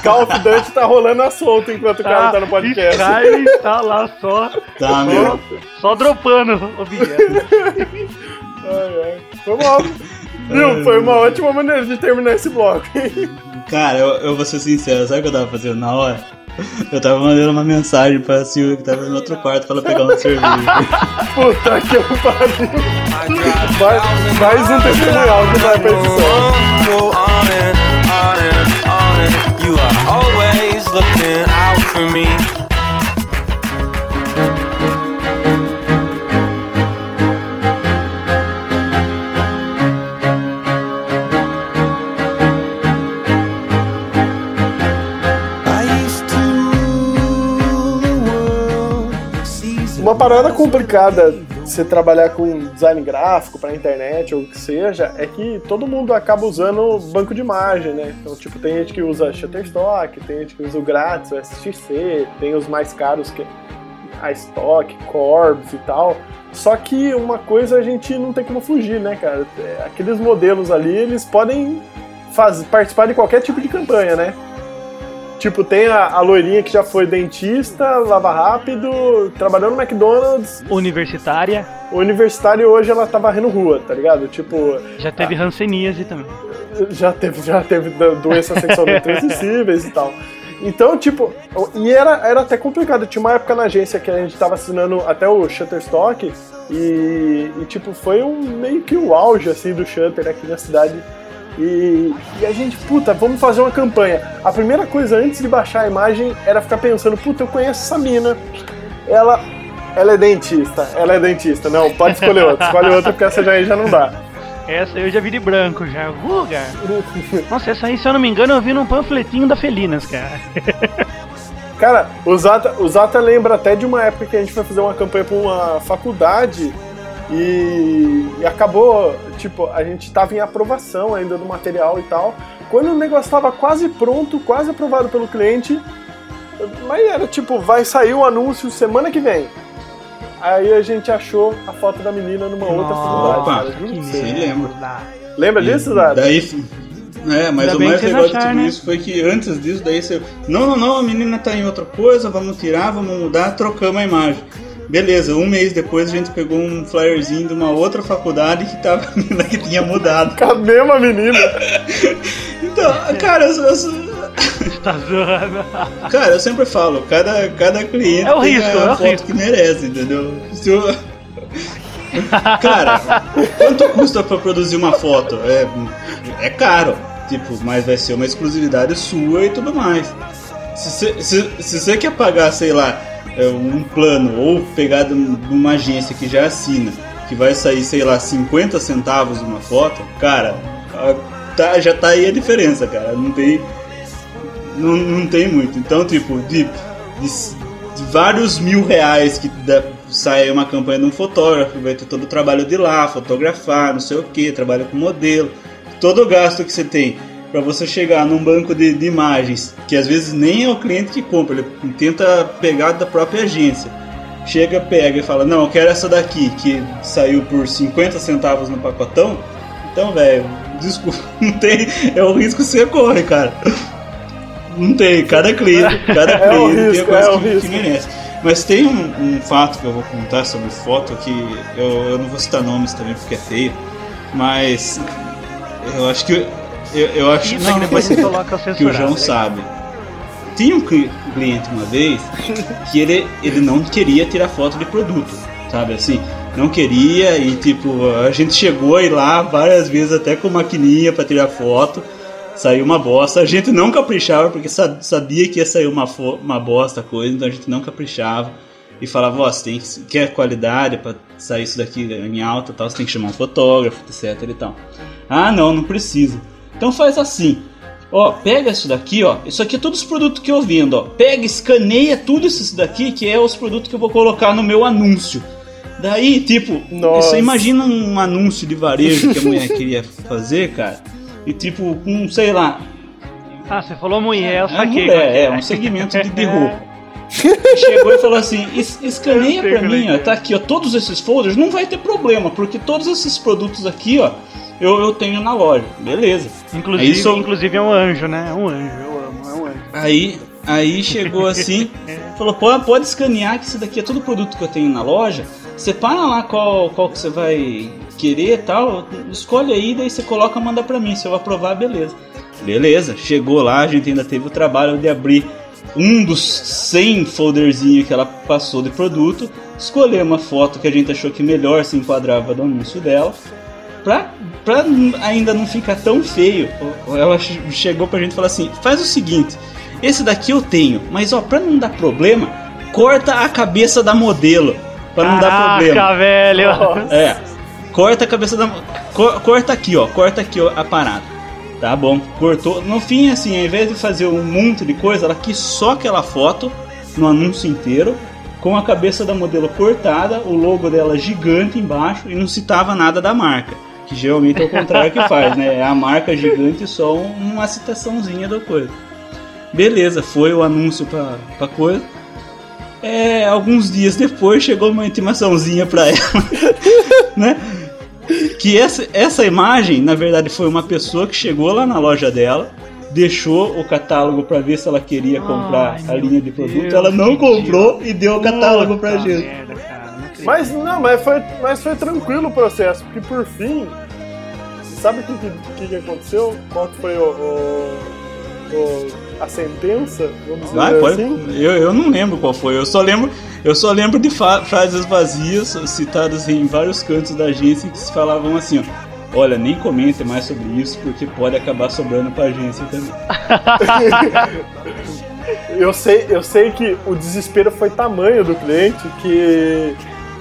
Call of Duty tá rolando a solta enquanto o cara tá no podcast.
Sky tá lá só,
Tá, meu.
só dropando objetos.
Ai, ai. Foi mal. Viu? Foi uma ótima maneira de terminar esse bloco.
Cara, eu, eu vou ser sincero, sabe o que eu tava fazendo na hora? Eu tava mandando uma mensagem pra Silvia que tava no outro quarto pra ela pegar uma cerveja.
Puta que eu pariu. Mais, mais um testemunhal que vai pra edição.
Go on and on and on and you are always looking out for me.
Parada complicada você trabalhar com design gráfico pra internet ou o que seja, é que todo mundo acaba usando banco de imagem, né? Então, tipo, tem gente que usa Shutterstock, tem gente que usa o grátis, o SXC, tem os mais caros que a Stock, Corbs e tal. Só que uma coisa a gente não tem como fugir, né, cara? É, Aqueles modelos ali, eles podem faz, participar de qualquer tipo de campanha, né? Tipo, tem a, a loirinha que já foi dentista, lava rápido, trabalhou no McDonald's.
Universitária,
O universitário hoje ela tá varrendo rua, tá ligado? Tipo,
já teve Hanseníase também.
já teve, já teve do- doenças sexualmente transmissíveis e tal. Então, tipo, e era, era até complicado. Tinha uma época na agência que a gente tava assinando até o Shutterstock e, e tipo, foi um meio que o auge, assim, do Shutter aqui na cidade. E, e a gente, puta, vamos fazer uma campanha. A primeira coisa antes de baixar a imagem era ficar pensando, puta, eu conheço essa mina. Ela, ela é dentista, ela é dentista. Não, pode escolher outra. Escolhe outra porque essa já aí já não dá.
Essa eu já vi de branco já. Cara. Nossa, essa aí, se eu não me engano, eu vi num panfletinho da Felinas, cara.
Cara, o Zata, o Zata lembra até de uma época que a gente foi fazer uma campanha pra uma faculdade e, e acabou, tipo, a gente tava em aprovação ainda do material e tal. Quando o negócio tava quase pronto, quase aprovado pelo cliente, mas era tipo, vai sair o anúncio semana que vem. Aí a gente achou a foto da menina numa outra faculdade.
Opa,
cara, juro pra você.
Você lembra?
Disso, Zata?
Daí. É, mas
Ainda
o mais legal de tudo
né?
isso foi que antes disso, daí você. Não, não, não, a menina tá em outra coisa, vamos tirar, vamos mudar, trocamos a imagem. Beleza, um mês depois a gente pegou um flyerzinho de uma outra faculdade que tava que tinha mudado.
Com a mesma menina.
Então, cara, eu, eu-
Tá zoando.
cara, eu sempre falo, cada, cada cliente
É o
tem
risco,
a
é o
foto
risco.
que merece, entendeu? Se eu- Cara, quanto custa pra produzir uma foto? É, é caro, tipo, mas vai ser uma exclusividade sua e tudo mais. Se você se, se você quer pagar, sei lá, um plano ou pegar de um- uma agência que já assina, que vai sair, sei lá, 50 centavos uma foto, cara, tá, já tá aí a diferença, cara. Não tem. Não, não tem muito. Então, tipo, de, de, de vários mil reais que dá, sai uma campanha de um fotógrafo, vai ter todo o trabalho de lá, fotografar, não sei o que, trabalho com modelo, todo o gasto que você tem para você chegar num banco de, de imagens, que às vezes nem é o cliente que compra, ele tenta pegar da própria agência. Chega, pega e fala: Não, eu quero essa daqui, que saiu por 50 centavos no pacotão. Então, velho, desculpa, não tem. É o risco que você corre, cara. Não tem, cada cliente, cada
É
cliente
risco,
tem a coisa
é o
que, que merece. Mas tem um, um fato que eu vou contar sobre foto que eu, eu não vou citar nomes também porque é feio, mas eu acho que eu, eu acho
Isso
não,
que depois você coloca o
que o. João
né?
sabe. Tinha um cli- cliente uma vez que ele, ele não queria tirar foto de produto, sabe assim? Não queria e tipo, a gente chegou a ir lá várias vezes até com maquininha pra tirar foto. Saiu uma bosta, a gente não caprichava porque sa- sabia que ia sair uma, uma bosta coisa, então a gente não caprichava e falava, ó, você tem que quer qualidade pra sair isso daqui em alta, tal, você tem que chamar um fotógrafo, etc e tal. Ah, não, não precisa. Então faz assim. Ó, pega isso daqui, ó. Isso aqui é todos os produtos que eu vendo, ó. Pega, escaneia tudo isso daqui, que é os produtos que eu vou colocar no meu anúncio. Daí, tipo,
Nossa.
você imagina um anúncio de varejo que a mulher queria fazer, cara. E tipo, com, sei lá,
Ah, você falou mulher, eu
é,
saquei.
mulher, é um segmento de, de roupa. Chegou e falou assim: "Es- escaneia pra
é
mim, ó,
é.
tá aqui, ó, todos esses folders, não vai ter problema, porque todos esses produtos aqui, ó, eu, eu tenho na loja. Beleza.
Inclusive,
sou-
inclusive é um anjo, né? É um anjo, eu amo, é um anjo.
Aí, aí chegou assim, falou, pode, pode escanear que isso daqui é todo produto que eu tenho na loja. Separa lá qual, qual que você vai querer e tal. Escolhe aí, daí você coloca e manda pra mim. Se eu aprovar, beleza. Beleza, chegou lá, a gente ainda teve o trabalho de abrir um dos 100 folderzinhos que ela passou de produto, escolher uma foto que a gente achou que melhor se enquadrava do anúncio dela, pra, pra ainda não ficar tão feio, ela che- chegou pra gente e falou assim: faz o seguinte, esse daqui eu tenho, mas ó, pra não dar problema, corta a cabeça da modelo, pra não dar problema.
Caraca, velho.
É, corta a cabeça da. co- corta aqui, ó, corta aqui ó, a parada. Tá bom, cortou. No fim, assim, ao invés de fazer um monte de coisa, ela quis só aquela foto no anúncio inteiro, com a cabeça da modelo cortada, o logo dela gigante embaixo e não citava nada da marca. Que geralmente é o contrário que faz, né? É a marca gigante e só um- uma citaçãozinha da coisa. Beleza, foi o anúncio pra, pra coisa. É, alguns dias depois chegou uma intimaçãozinha pra ela, né? Que essa, essa imagem, na verdade, foi uma pessoa que chegou lá na loja dela, deixou o catálogo pra ver se ela queria comprar
Ai,
a linha de produto.
Deus,
ela não comprou e deu o catálogo pra
Puta
gente.
merda, cara, não.
Mas não, mas foi, mas foi tranquilo o processo, porque por fim, sabe o que, que, que aconteceu? Qual que foi o, o- o- a sentença? Vamos dizer
Vai, pode.
assim?
Eu, eu não lembro qual foi. Eu só lembro, eu só lembro de frases vazias citadas em vários cantos da agência que se falavam assim, ó. Olha, nem comente mais sobre isso porque pode acabar sobrando pra agência também.
Eu sei, eu sei que o desespero foi tamanho do cliente que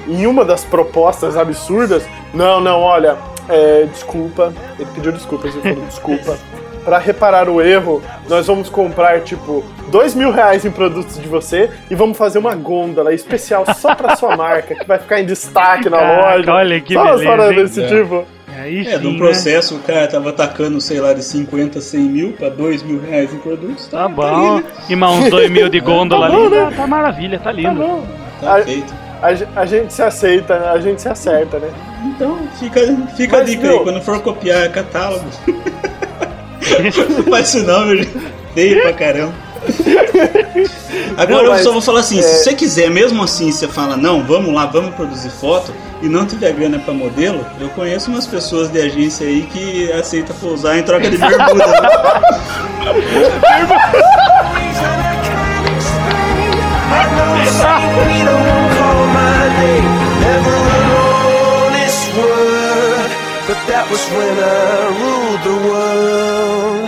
em uma das propostas absurdas, não, não, olha, é, desculpa, ele pediu desculpas, ele falou desculpa. Pra reparar o erro, nós vamos comprar, tipo, dois mil reais em produtos de você e vamos fazer uma gôndola especial só pra sua marca, que vai ficar em destaque na
Caraca,
loja.
olha que
só
beleza, hein?
desse
É.
tipo.
Aí
É,
sim,
num
né?
processo o cara tava atacando, sei lá, de 50, 100 mil pra 2 mil reais em produtos.
Tá
ali,
bom.
né?
E mais uns dois mil de gôndola
Tá bom,
ali.
né?
Tá, tá maravilha, tá
Tá
lindo.
bom.
Tá
A-
feito.
A, a gente se aceita, a gente se acerta, né?
Então, fica, fica a
Mas,
dica
meu-
aí, quando for copiar catálogo. Não faz isso não, meu gente. Feio pra caramba. Agora
Não,
eu
mas,
só vou falar assim,
é-
se você quiser, mesmo assim, você fala, não, vamos lá, vamos produzir foto, e não tiver grana pra modelo, eu conheço umas pessoas de agência aí que aceita pousar em troca de bermuda. né?
But that was when I ruled the world.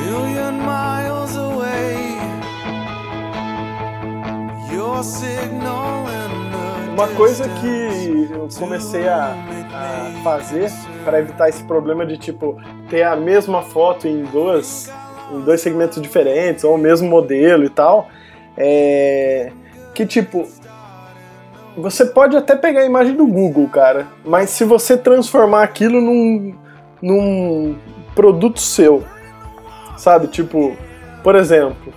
Million miles away, your signal
Uma coisa que eu comecei a, a fazer para evitar esse problema de tipo ter a mesma foto em duas em dois segmentos diferentes ou o mesmo modelo e tal é que tipo você pode até pegar a imagem do Google, cara, mas se você transformar aquilo num, num produto seu, sabe? Tipo, por exemplo,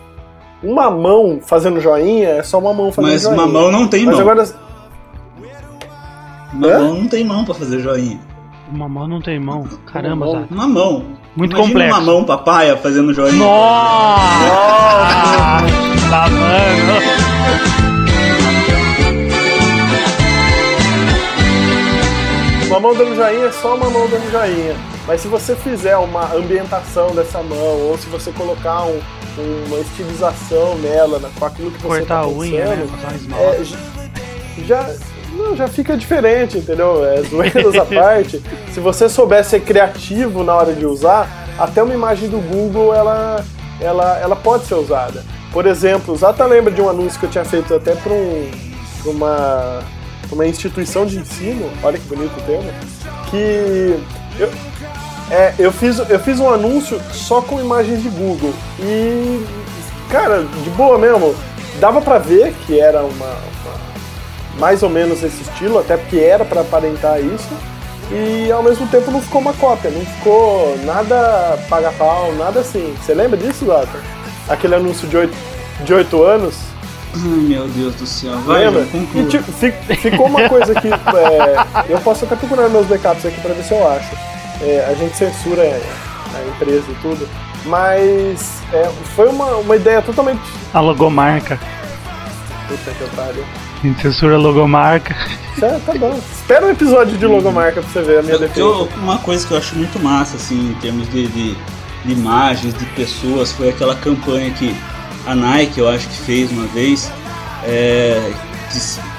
uma mão fazendo joinha é só uma mão fazendo
Mas
joinha.
uma mão não tem
Mas
mão.
agora
Uma
Hã?
mão não tem mão pra fazer joinha.
Uma mão não tem mão. Caramba,
Uma mão.
Zato.
Uma mão.
Muito
Imagina
complexo.
uma mão papaya fazendo joinha.
Nossa! Tá, mano.
Uma mão dando joinha é só uma mão dando joinha. Mas se você fizer uma ambientação dessa mão, ou se você colocar um- uma estilização nela, com aquilo que você
Cortar
tá
a unha, né?
pensando, é, já, não, já fica diferente, entendeu? É, zoeiras à parte. Se você souber ser criativo na hora de usar, até uma imagem do Google ela, ela, ela pode ser usada. Por exemplo, o Zata lembra de um anúncio que eu tinha feito até para um, uma, uma instituição de ensino, olha que bonito o termo, que eu, é, eu, fiz, eu fiz um anúncio só com imagens de Google e, cara, de boa mesmo, dava pra ver que era uma, uma mais ou menos esse estilo, até porque era pra aparentar isso, e ao mesmo tempo não ficou uma cópia, não ficou nada paga-pau, nada assim. Você lembra disso, Data? Aquele anúncio de 8, de 8 anos?
Meu Deus do céu. Vai,
Lembra? E tipo, fi- ficou uma coisa que. é, eu posso até procurar meus backups aqui pra ver se eu acho. É, a gente censura a empresa e tudo. Mas é, foi uma, uma ideia totalmente.
A logomarca.
Puta que pariu.
Censura logomarca.
Tá, tá bom. Espera um episódio de logomarca pra você ver a minha
Eu-
defesa.
eu- uma coisa que eu acho muito massa, assim, em termos de, de- de imagens, de pessoas, foi aquela campanha que a Nike, eu acho que fez uma vez, é,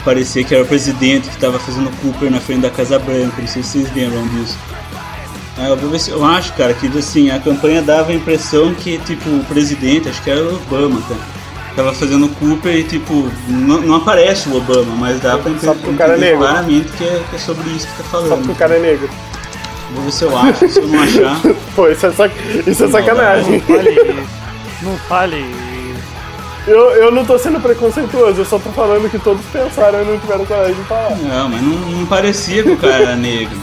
parecer que era o presidente que estava fazendo Cooper na frente da Casa Branca, não sei se vocês lembram disso. É, eu, vou ver se- eu acho, cara, que assim, a campanha dava a impressão que, tipo, o presidente, acho que era o Obama, cara, tava fazendo Cooper e, tipo, não, não aparece o Obama, mas dá pra
Só porque o cara é
entender
negro.
claramente que é, que é sobre isso que tá falando.
Só porque o cara é negro.
Vou ver se eu acho, se eu não achar.
Pô, isso é, sac... isso é sacanagem.
Fale isso. Não fale isso.
Eu, eu não tô sendo preconceituoso, eu só tô falando que todos pensaram e não tiveram coragem de falar.
Não, mas não, não parecia que o cara era negro.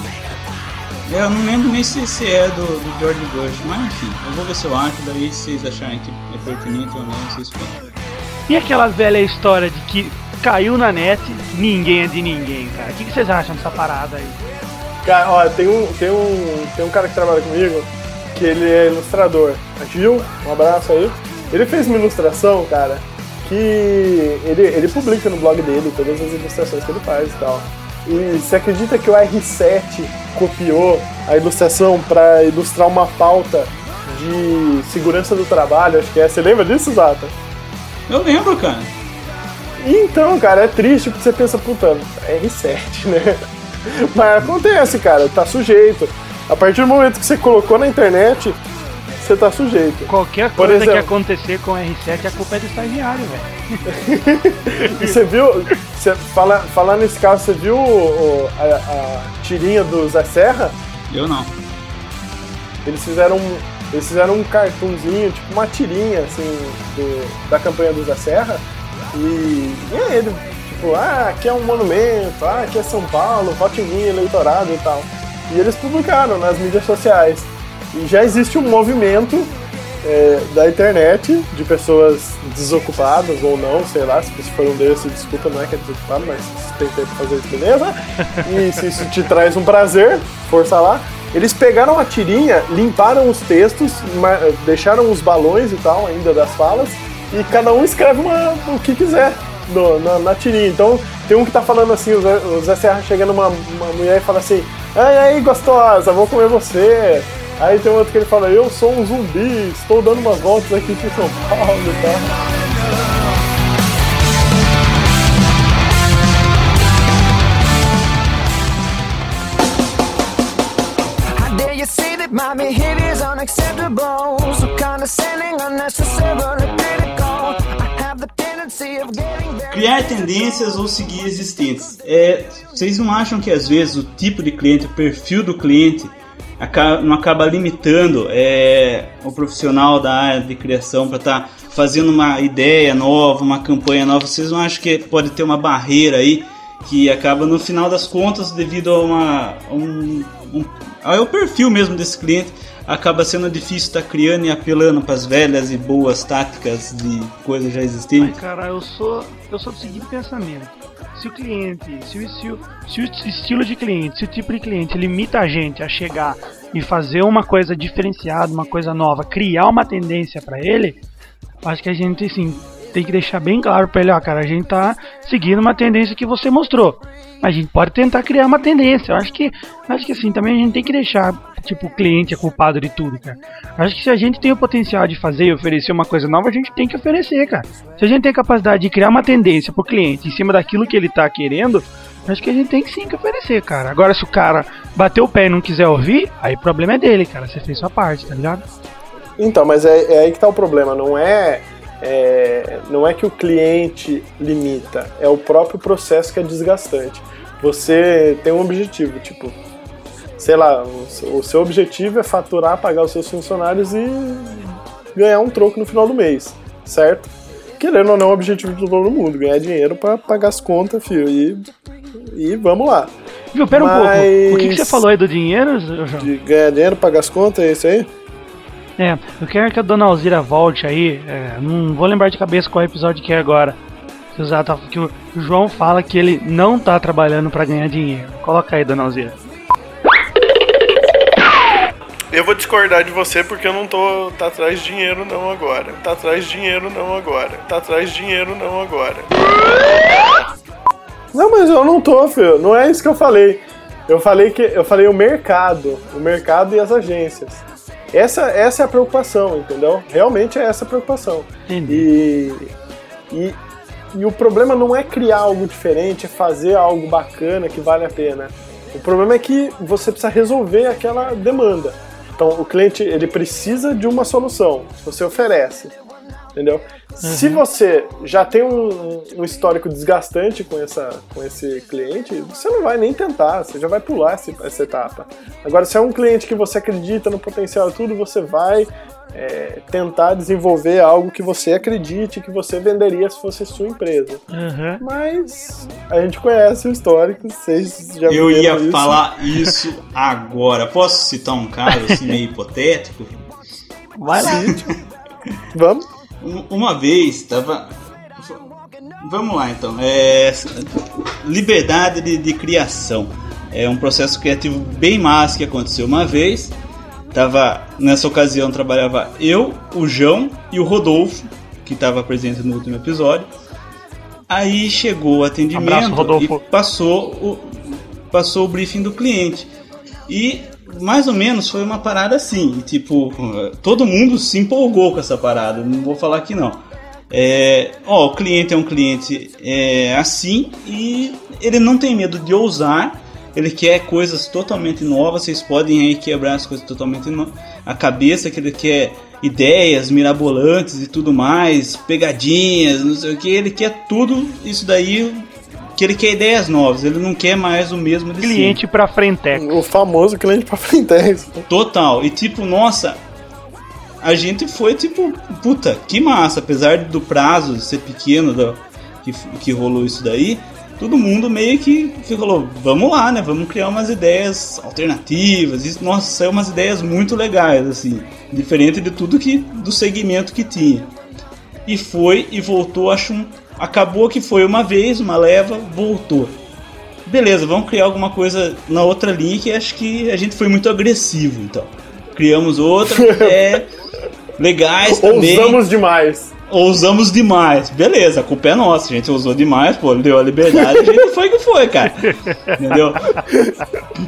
Eu não lembro nem se, se é do, do George Bush, mas enfim, eu vou ver se eu acho, daí se vocês acharem que é pertinente ou não, vocês falam.
E aquela velha história de que caiu na net, ninguém é de ninguém, cara. O que, vocês acham dessa parada aí?
Cara, ó, tem um, tem um, tem um cara que trabalha comigo que ele é ilustrador. Gil, um abraço aí. Ele fez uma ilustração, cara, que ele, ele publica no blog dele todas as ilustrações que ele faz e tal. E você acredita que o R7 copiou a ilustração para ilustrar uma pauta de segurança do trabalho? Acho que é. Você lembra disso, Zata?
Eu lembro, cara.
Então, cara, é triste porque você pensa, puta, R7, né? Mas acontece, cara, tá sujeito. A partir do momento que você colocou na internet, você tá sujeito.
Qualquer coisa que
exemplo-
acontecer com o R7, a culpa é do estagiário, velho.
E você viu, você fala, falar nesse caso, você viu o- o- a, a tirinha do Zé Serra?
Eu não.
Eles fizeram, um- eles fizeram um cartunzinho, tipo uma tirinha, assim, do- da campanha do Zé Serra. E, e é ele, tipo, ah, aqui é um monumento, ah, aqui é São Paulo, vote em mim, eleitorado e tal. E eles publicaram nas mídias sociais. E já existe um movimento é, da internet de pessoas desocupadas ou não, sei lá, se você for um desses, desculpa, não é que é desocupado, mas se tem tempo pra fazer isso, beleza? E se isso te traz um prazer, força lá. Eles pegaram a tirinha, limparam os textos, deixaram os balões e tal ainda das falas, e cada um escreve uma- o que quiser no- na, na tirinha. Então tem um que tá falando assim, o Zé, o Zé Serra chega numa uma mulher e fala assim, ai aí gostosa, vou comer você. Aí tem outro que ele fala, eu sou um zumbi, estou dando umas voltas aqui em São Paulo e tal.
Is unacceptable? So condescending, unnecessarily critical.
Criar tendências ou seguir existentes. É, vocês não acham que às vezes o tipo de cliente, o perfil do cliente, aca- não acaba limitando é, o profissional da área de criação para estar fazendo uma ideia nova, uma campanha nova? Vocês não acham que pode ter uma barreira aí que acaba no final das contas, devido a uma a um, um ao perfil mesmo desse cliente, acaba sendo difícil estar criando e apelando para as velhas e boas táticas de coisas já existentes?
cara, eu sou, eu sou do seguinte pensamento. Se o cliente, se o, se, o, se o estilo de cliente, se o tipo de cliente limita a gente a chegar e fazer uma coisa diferenciada, uma coisa nova, criar uma tendência pra ele, acho que a gente, assim, tem que deixar bem claro pra ele, ó, cara, a gente tá seguindo uma tendência que você mostrou. A gente pode tentar criar uma tendência. Eu acho que, acho que assim, também a gente tem que deixar, tipo, o cliente é culpado de tudo, cara. Eu acho que se a gente tem o potencial de fazer e oferecer uma coisa nova, a gente tem que oferecer, cara. Se a gente tem a capacidade de criar uma tendência pro cliente em cima daquilo que ele tá querendo, acho que a gente tem que sim que oferecer, cara. Agora, se o cara bater o pé e não quiser ouvir, aí o problema é dele, cara. Você fez sua parte, tá ligado?
Então, mas é, é aí que tá o problema, não é, é, não é que o cliente limita, é o próprio processo que é desgastante. Você tem um objetivo, tipo, sei lá, o, seu objetivo é faturar, pagar os seus funcionários e ganhar um troco no final do mês, certo? Querendo ou não, é o objetivo de todo mundo, ganhar dinheiro para pagar as contas, filho, e, e vamos lá.
Viu, pera um
Mas-
pouco. O que, que você falou aí do dinheiro, João?
De ganhar dinheiro, pagar as contas, é isso aí?
É, eu quero que a dona Alzira volte aí. é, não vou lembrar de cabeça qual episódio que é agora. Que o, Zé que o João fala que ele não tá trabalhando pra ganhar dinheiro. Coloca aí, dona Alzira.
Eu vou discordar de você porque eu não tô. Tá atrás de dinheiro não agora. Tá atrás de dinheiro não agora. Tá atrás de dinheiro não agora. Não, mas eu não tô, filho. Não é isso que eu falei. Eu falei que eu falei o mercado, o mercado e as agências. Essa, essa é a preocupação, entendeu? Realmente é essa a preocupação. E, e, e o problema não é criar algo diferente, é fazer algo bacana que vale a pena. O problema é que você precisa resolver aquela demanda. Então, o cliente ele precisa de uma solução, você oferece, entendeu? Se você já tem um, um histórico desgastante com, essa, com esse cliente, você não vai nem tentar, você já vai pular essa, essa etapa. Agora, se é um cliente que você acredita no potencial e tudo, você vai é, tentar desenvolver algo que você acredite que você venderia se fosse sua empresa.
Aham.
Mas a gente conhece o histórico, vocês já
Eu ia
isso.
falar isso agora. Posso citar um caso assim meio hipotético?
Vai lá.
Vamos?
Um- Uma vez tava. Vamos lá então. É... Liberdade de, de criação. É um processo criativo bem massa que aconteceu uma vez. Tava, nessa ocasião trabalhava eu, o João e o Rodolfo, que estava presente no último episódio. Aí chegou o atendimento
Abraço,
e passou o, passou o briefing do cliente. E mais ou menos foi uma parada assim, tipo, todo mundo se empolgou com essa parada, não vou falar que não. É, ó, o cliente é um cliente é, assim e ele não tem medo de ousar, ele quer coisas totalmente novas, vocês podem aí quebrar as coisas totalmente no, a cabeça que ele quer ideias mirabolantes e tudo mais, pegadinhas, não sei o que, ele quer tudo isso daí que ele quer ideias novas, ele não quer mais o mesmo de.
Cliente pra Frentex.
O famoso cliente pra Frentex.
Total. E tipo, nossa, a gente foi tipo, puta, que massa. Apesar do prazo ser pequeno do, que, que rolou isso daí, todo mundo meio que falou, vamos lá, né? Vamos criar umas ideias alternativas. E, nossa, saiu umas ideias muito legais, assim. Diferente de tudo que do segmento que tinha. E foi e voltou, acho um. Acabou que foi uma vez, uma leva, voltou. Beleza, vamos criar alguma coisa na outra linha que acho que a gente foi muito agressivo, então. Criamos outra, é. Legais também.
Ousamos demais.
Ousamos demais. Beleza, a culpa é nossa. A gente ousou demais, pô, deu a liberdade, a gente foi que foi, cara. Entendeu?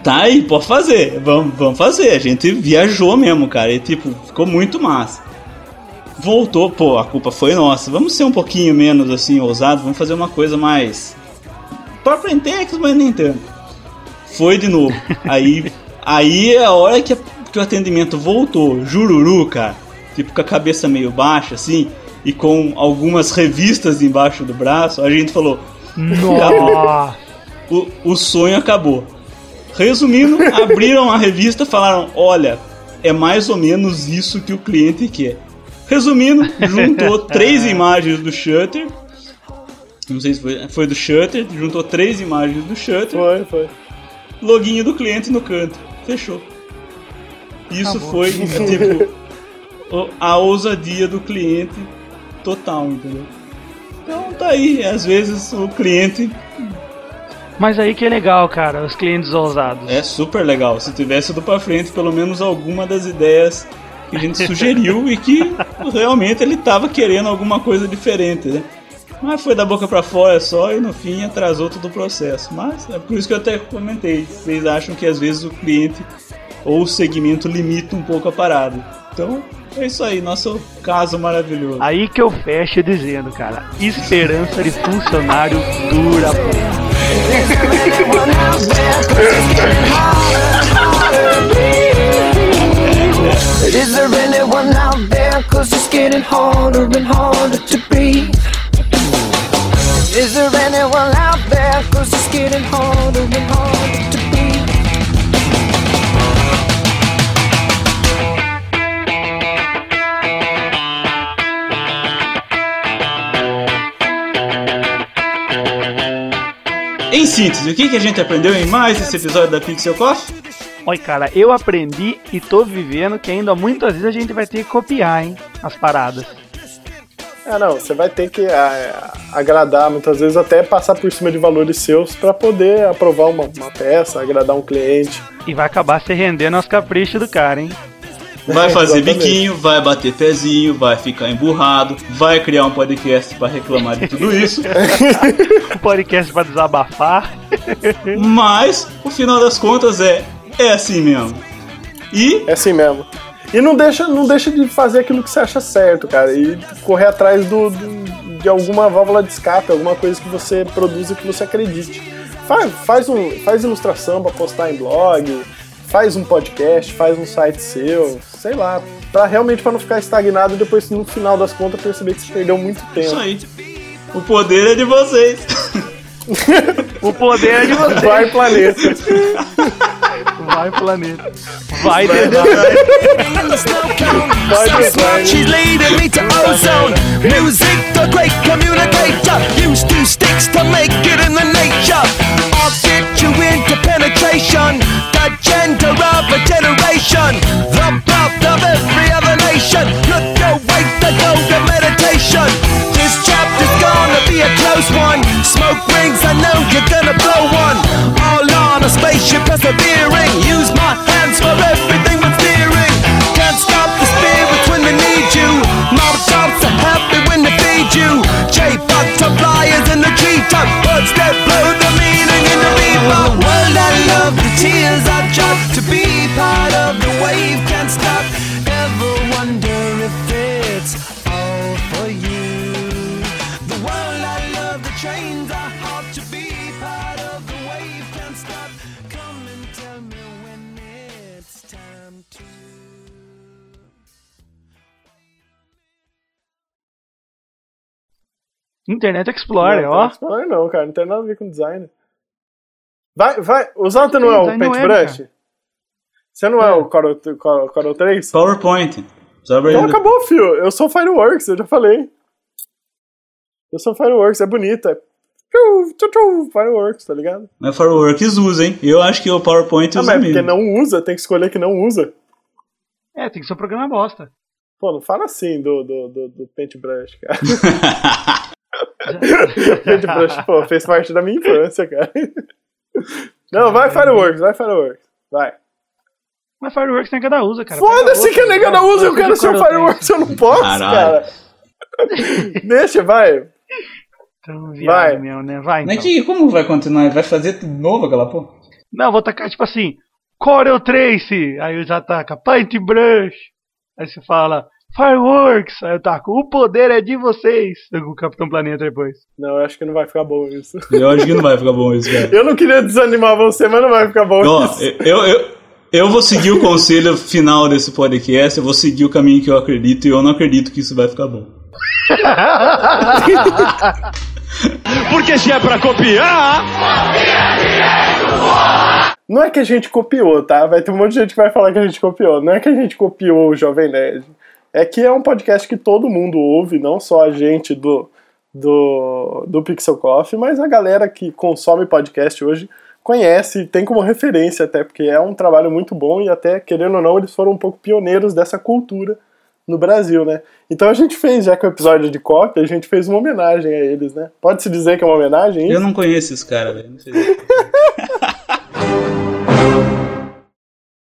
Tá aí, pode fazer. Vamos, vamos fazer. A gente viajou mesmo, cara. E tipo, ficou muito massa. Voltou, pô, a culpa foi nossa. Vamos ser um pouquinho menos assim, ousado, vamos fazer uma coisa mais. Pra Frentex, mas nem tanto. Foi de novo. Aí, aí é a hora que, que o atendimento voltou. Jururu, cara. Tipo, com a cabeça meio baixa, assim, e com algumas revistas embaixo do braço, a gente falou:
Nossa.
o, o sonho acabou. Resumindo, abriram a revista e falaram: olha, é mais ou menos isso que o cliente quer. Resumindo, juntou três imagens do Shutter. Não sei se foi, foi do Shutter, juntou três imagens do Shutter,
Foi, foi.
loginho do cliente no canto. Fechou. Isso foi, tipo, a ousadia do cliente total, entendeu? Então tá aí, às vezes o cliente
Mas aí que é legal, cara, os clientes ousados.
É super legal. Se tivesse ido pra frente, pelo menos alguma das ideias que a gente sugeriu e que realmente ele tava querendo alguma coisa diferente, né? Mas foi da boca pra fora só e no fim atrasou todo o processo. Mas é por isso que eu até comentei. Vocês acham que às vezes o cliente ou o segmento limita um pouco a parada. Então é isso aí, nosso caso maravilhoso.
Aí que eu fecho dizendo, cara, esperança de funcionário dura pouco.
Is there anyone out there? Cause it's getting harder and harder to breathe. Is there anyone out there? Cause it's getting harder and harder to breathe.
Em síntese, o que, a gente aprendeu em mais esse episódio da Pixel Coffee?
Olha, cara, eu aprendi e tô vivendo que ainda muitas vezes a gente vai ter que copiar, hein, as paradas.
Ah, não, você vai ter que ah, agradar, muitas vezes até passar por cima de valores seus pra poder aprovar uma, uma peça, agradar um cliente.
E vai acabar se rendendo aos caprichos do cara, hein?
Vai fazer biquinho, vai bater pezinho, vai ficar emburrado, vai criar um podcast pra reclamar de tudo isso.
Um podcast pra desabafar.
Mas, o final das contas é, é assim mesmo. E
É assim mesmo. E não deixa, não deixa de fazer aquilo que você acha certo, cara. E correr atrás do, do- de alguma válvula de escape, alguma coisa que você produza que você acredite. Faz, faz, um, faz ilustração pra postar em blog, faz um podcast, faz um site seu, sei lá. Pra realmente pra não ficar estagnado e depois, no final das contas, perceber que você perdeu muito tempo.
isso aí. O poder é de vocês.
O poder é de você.
Vai, planeta.
Vai, planeta. Vai, design.
Vai.
She's leading me to ozone. Music, the great communicator. Use two sticks to make it in the nature. I'll get you into penetration. The gender of a generation. The birth of every other nation. Look your way to go to meditation. This chapter's gonna be a close one. Smoke rings, I know you're gonna blow one. All on a spaceship persevering. Use my hands for everything but steering. Can't stop the spirits when they need you. Mob tops are happy when they feed you. J butterflies in the treetop. Birds that blow the meaning in the bebop. World I love, the tears I drop to be part of the wave. Can't stop.
Internet Explorer,
não,
ó.
Não, não, cara, não tem nada a ver com design. Vai, vai. O Zalta não é o
é,
Paintbrush? Você não é, o Corel, Corel, Corel 3?
PowerPoint. Sabe
Então acabou, fio. Eu sou Fireworks, eu já falei. Eu sou Fireworks, é bonito. É. tchu, tchu, tchu, Fireworks, tá ligado?
Mas Fireworks usa, hein? Eu acho que o PowerPoint
Ah,
usa
mas porque
mesmo.
não usa, tem que escolher que não usa.
É, tem que ser um programa bosta.
Pô, não fala assim do, do, do, do Paintbrush, cara. Paintbrush, pô, fez parte da minha infância, cara. Não, vai Fireworks, vai Fireworks. Vai.
Mas Fireworks tem cada usa, cara.
Foda-se que a nega não usa, eu quero
de
ser o Fireworks, eu não posso,
Caralho.
cara. Deixa, vai.
Então,
Vai.
mesmo, né? Vai, então.
Mas que, como vai continuar? Vai fazer tudo novo aquela porra?
Não, vou tacar tipo assim, Corel Trace, aí já taca Paintbrush, aí você fala Fireworks, aí eu taco, o poder é de vocês, o Capitão Planeta depois.
Não, eu acho que não vai ficar bom isso.
Eu acho que não vai ficar bom isso, cara.
Eu não queria desanimar você, mas não vai ficar bom
Ó,
isso.
eu, eu, eu vou seguir o conselho final desse podcast, eu vou seguir o caminho que eu acredito e eu não acredito que isso vai ficar bom.
Porque se é pra copiar.
Não é que a gente copiou, tá? Vai ter um monte de gente que vai falar que a gente copiou. Não é que a gente copiou o Jovem Nerd. É que é um podcast que todo mundo ouve, não só a gente do, do, do Pixel Coffee, mas a galera que consome podcast hoje conhece, tem como referência até, porque é um trabalho muito bom e até, querendo ou não, eles foram um pouco pioneiros dessa cultura no Brasil, né? Então a gente fez, já que é o episódio de cópia, a gente fez uma homenagem a eles, né? Pode-se dizer que é uma homenagem?
Eu não conheço esse cara, velho. Não sei.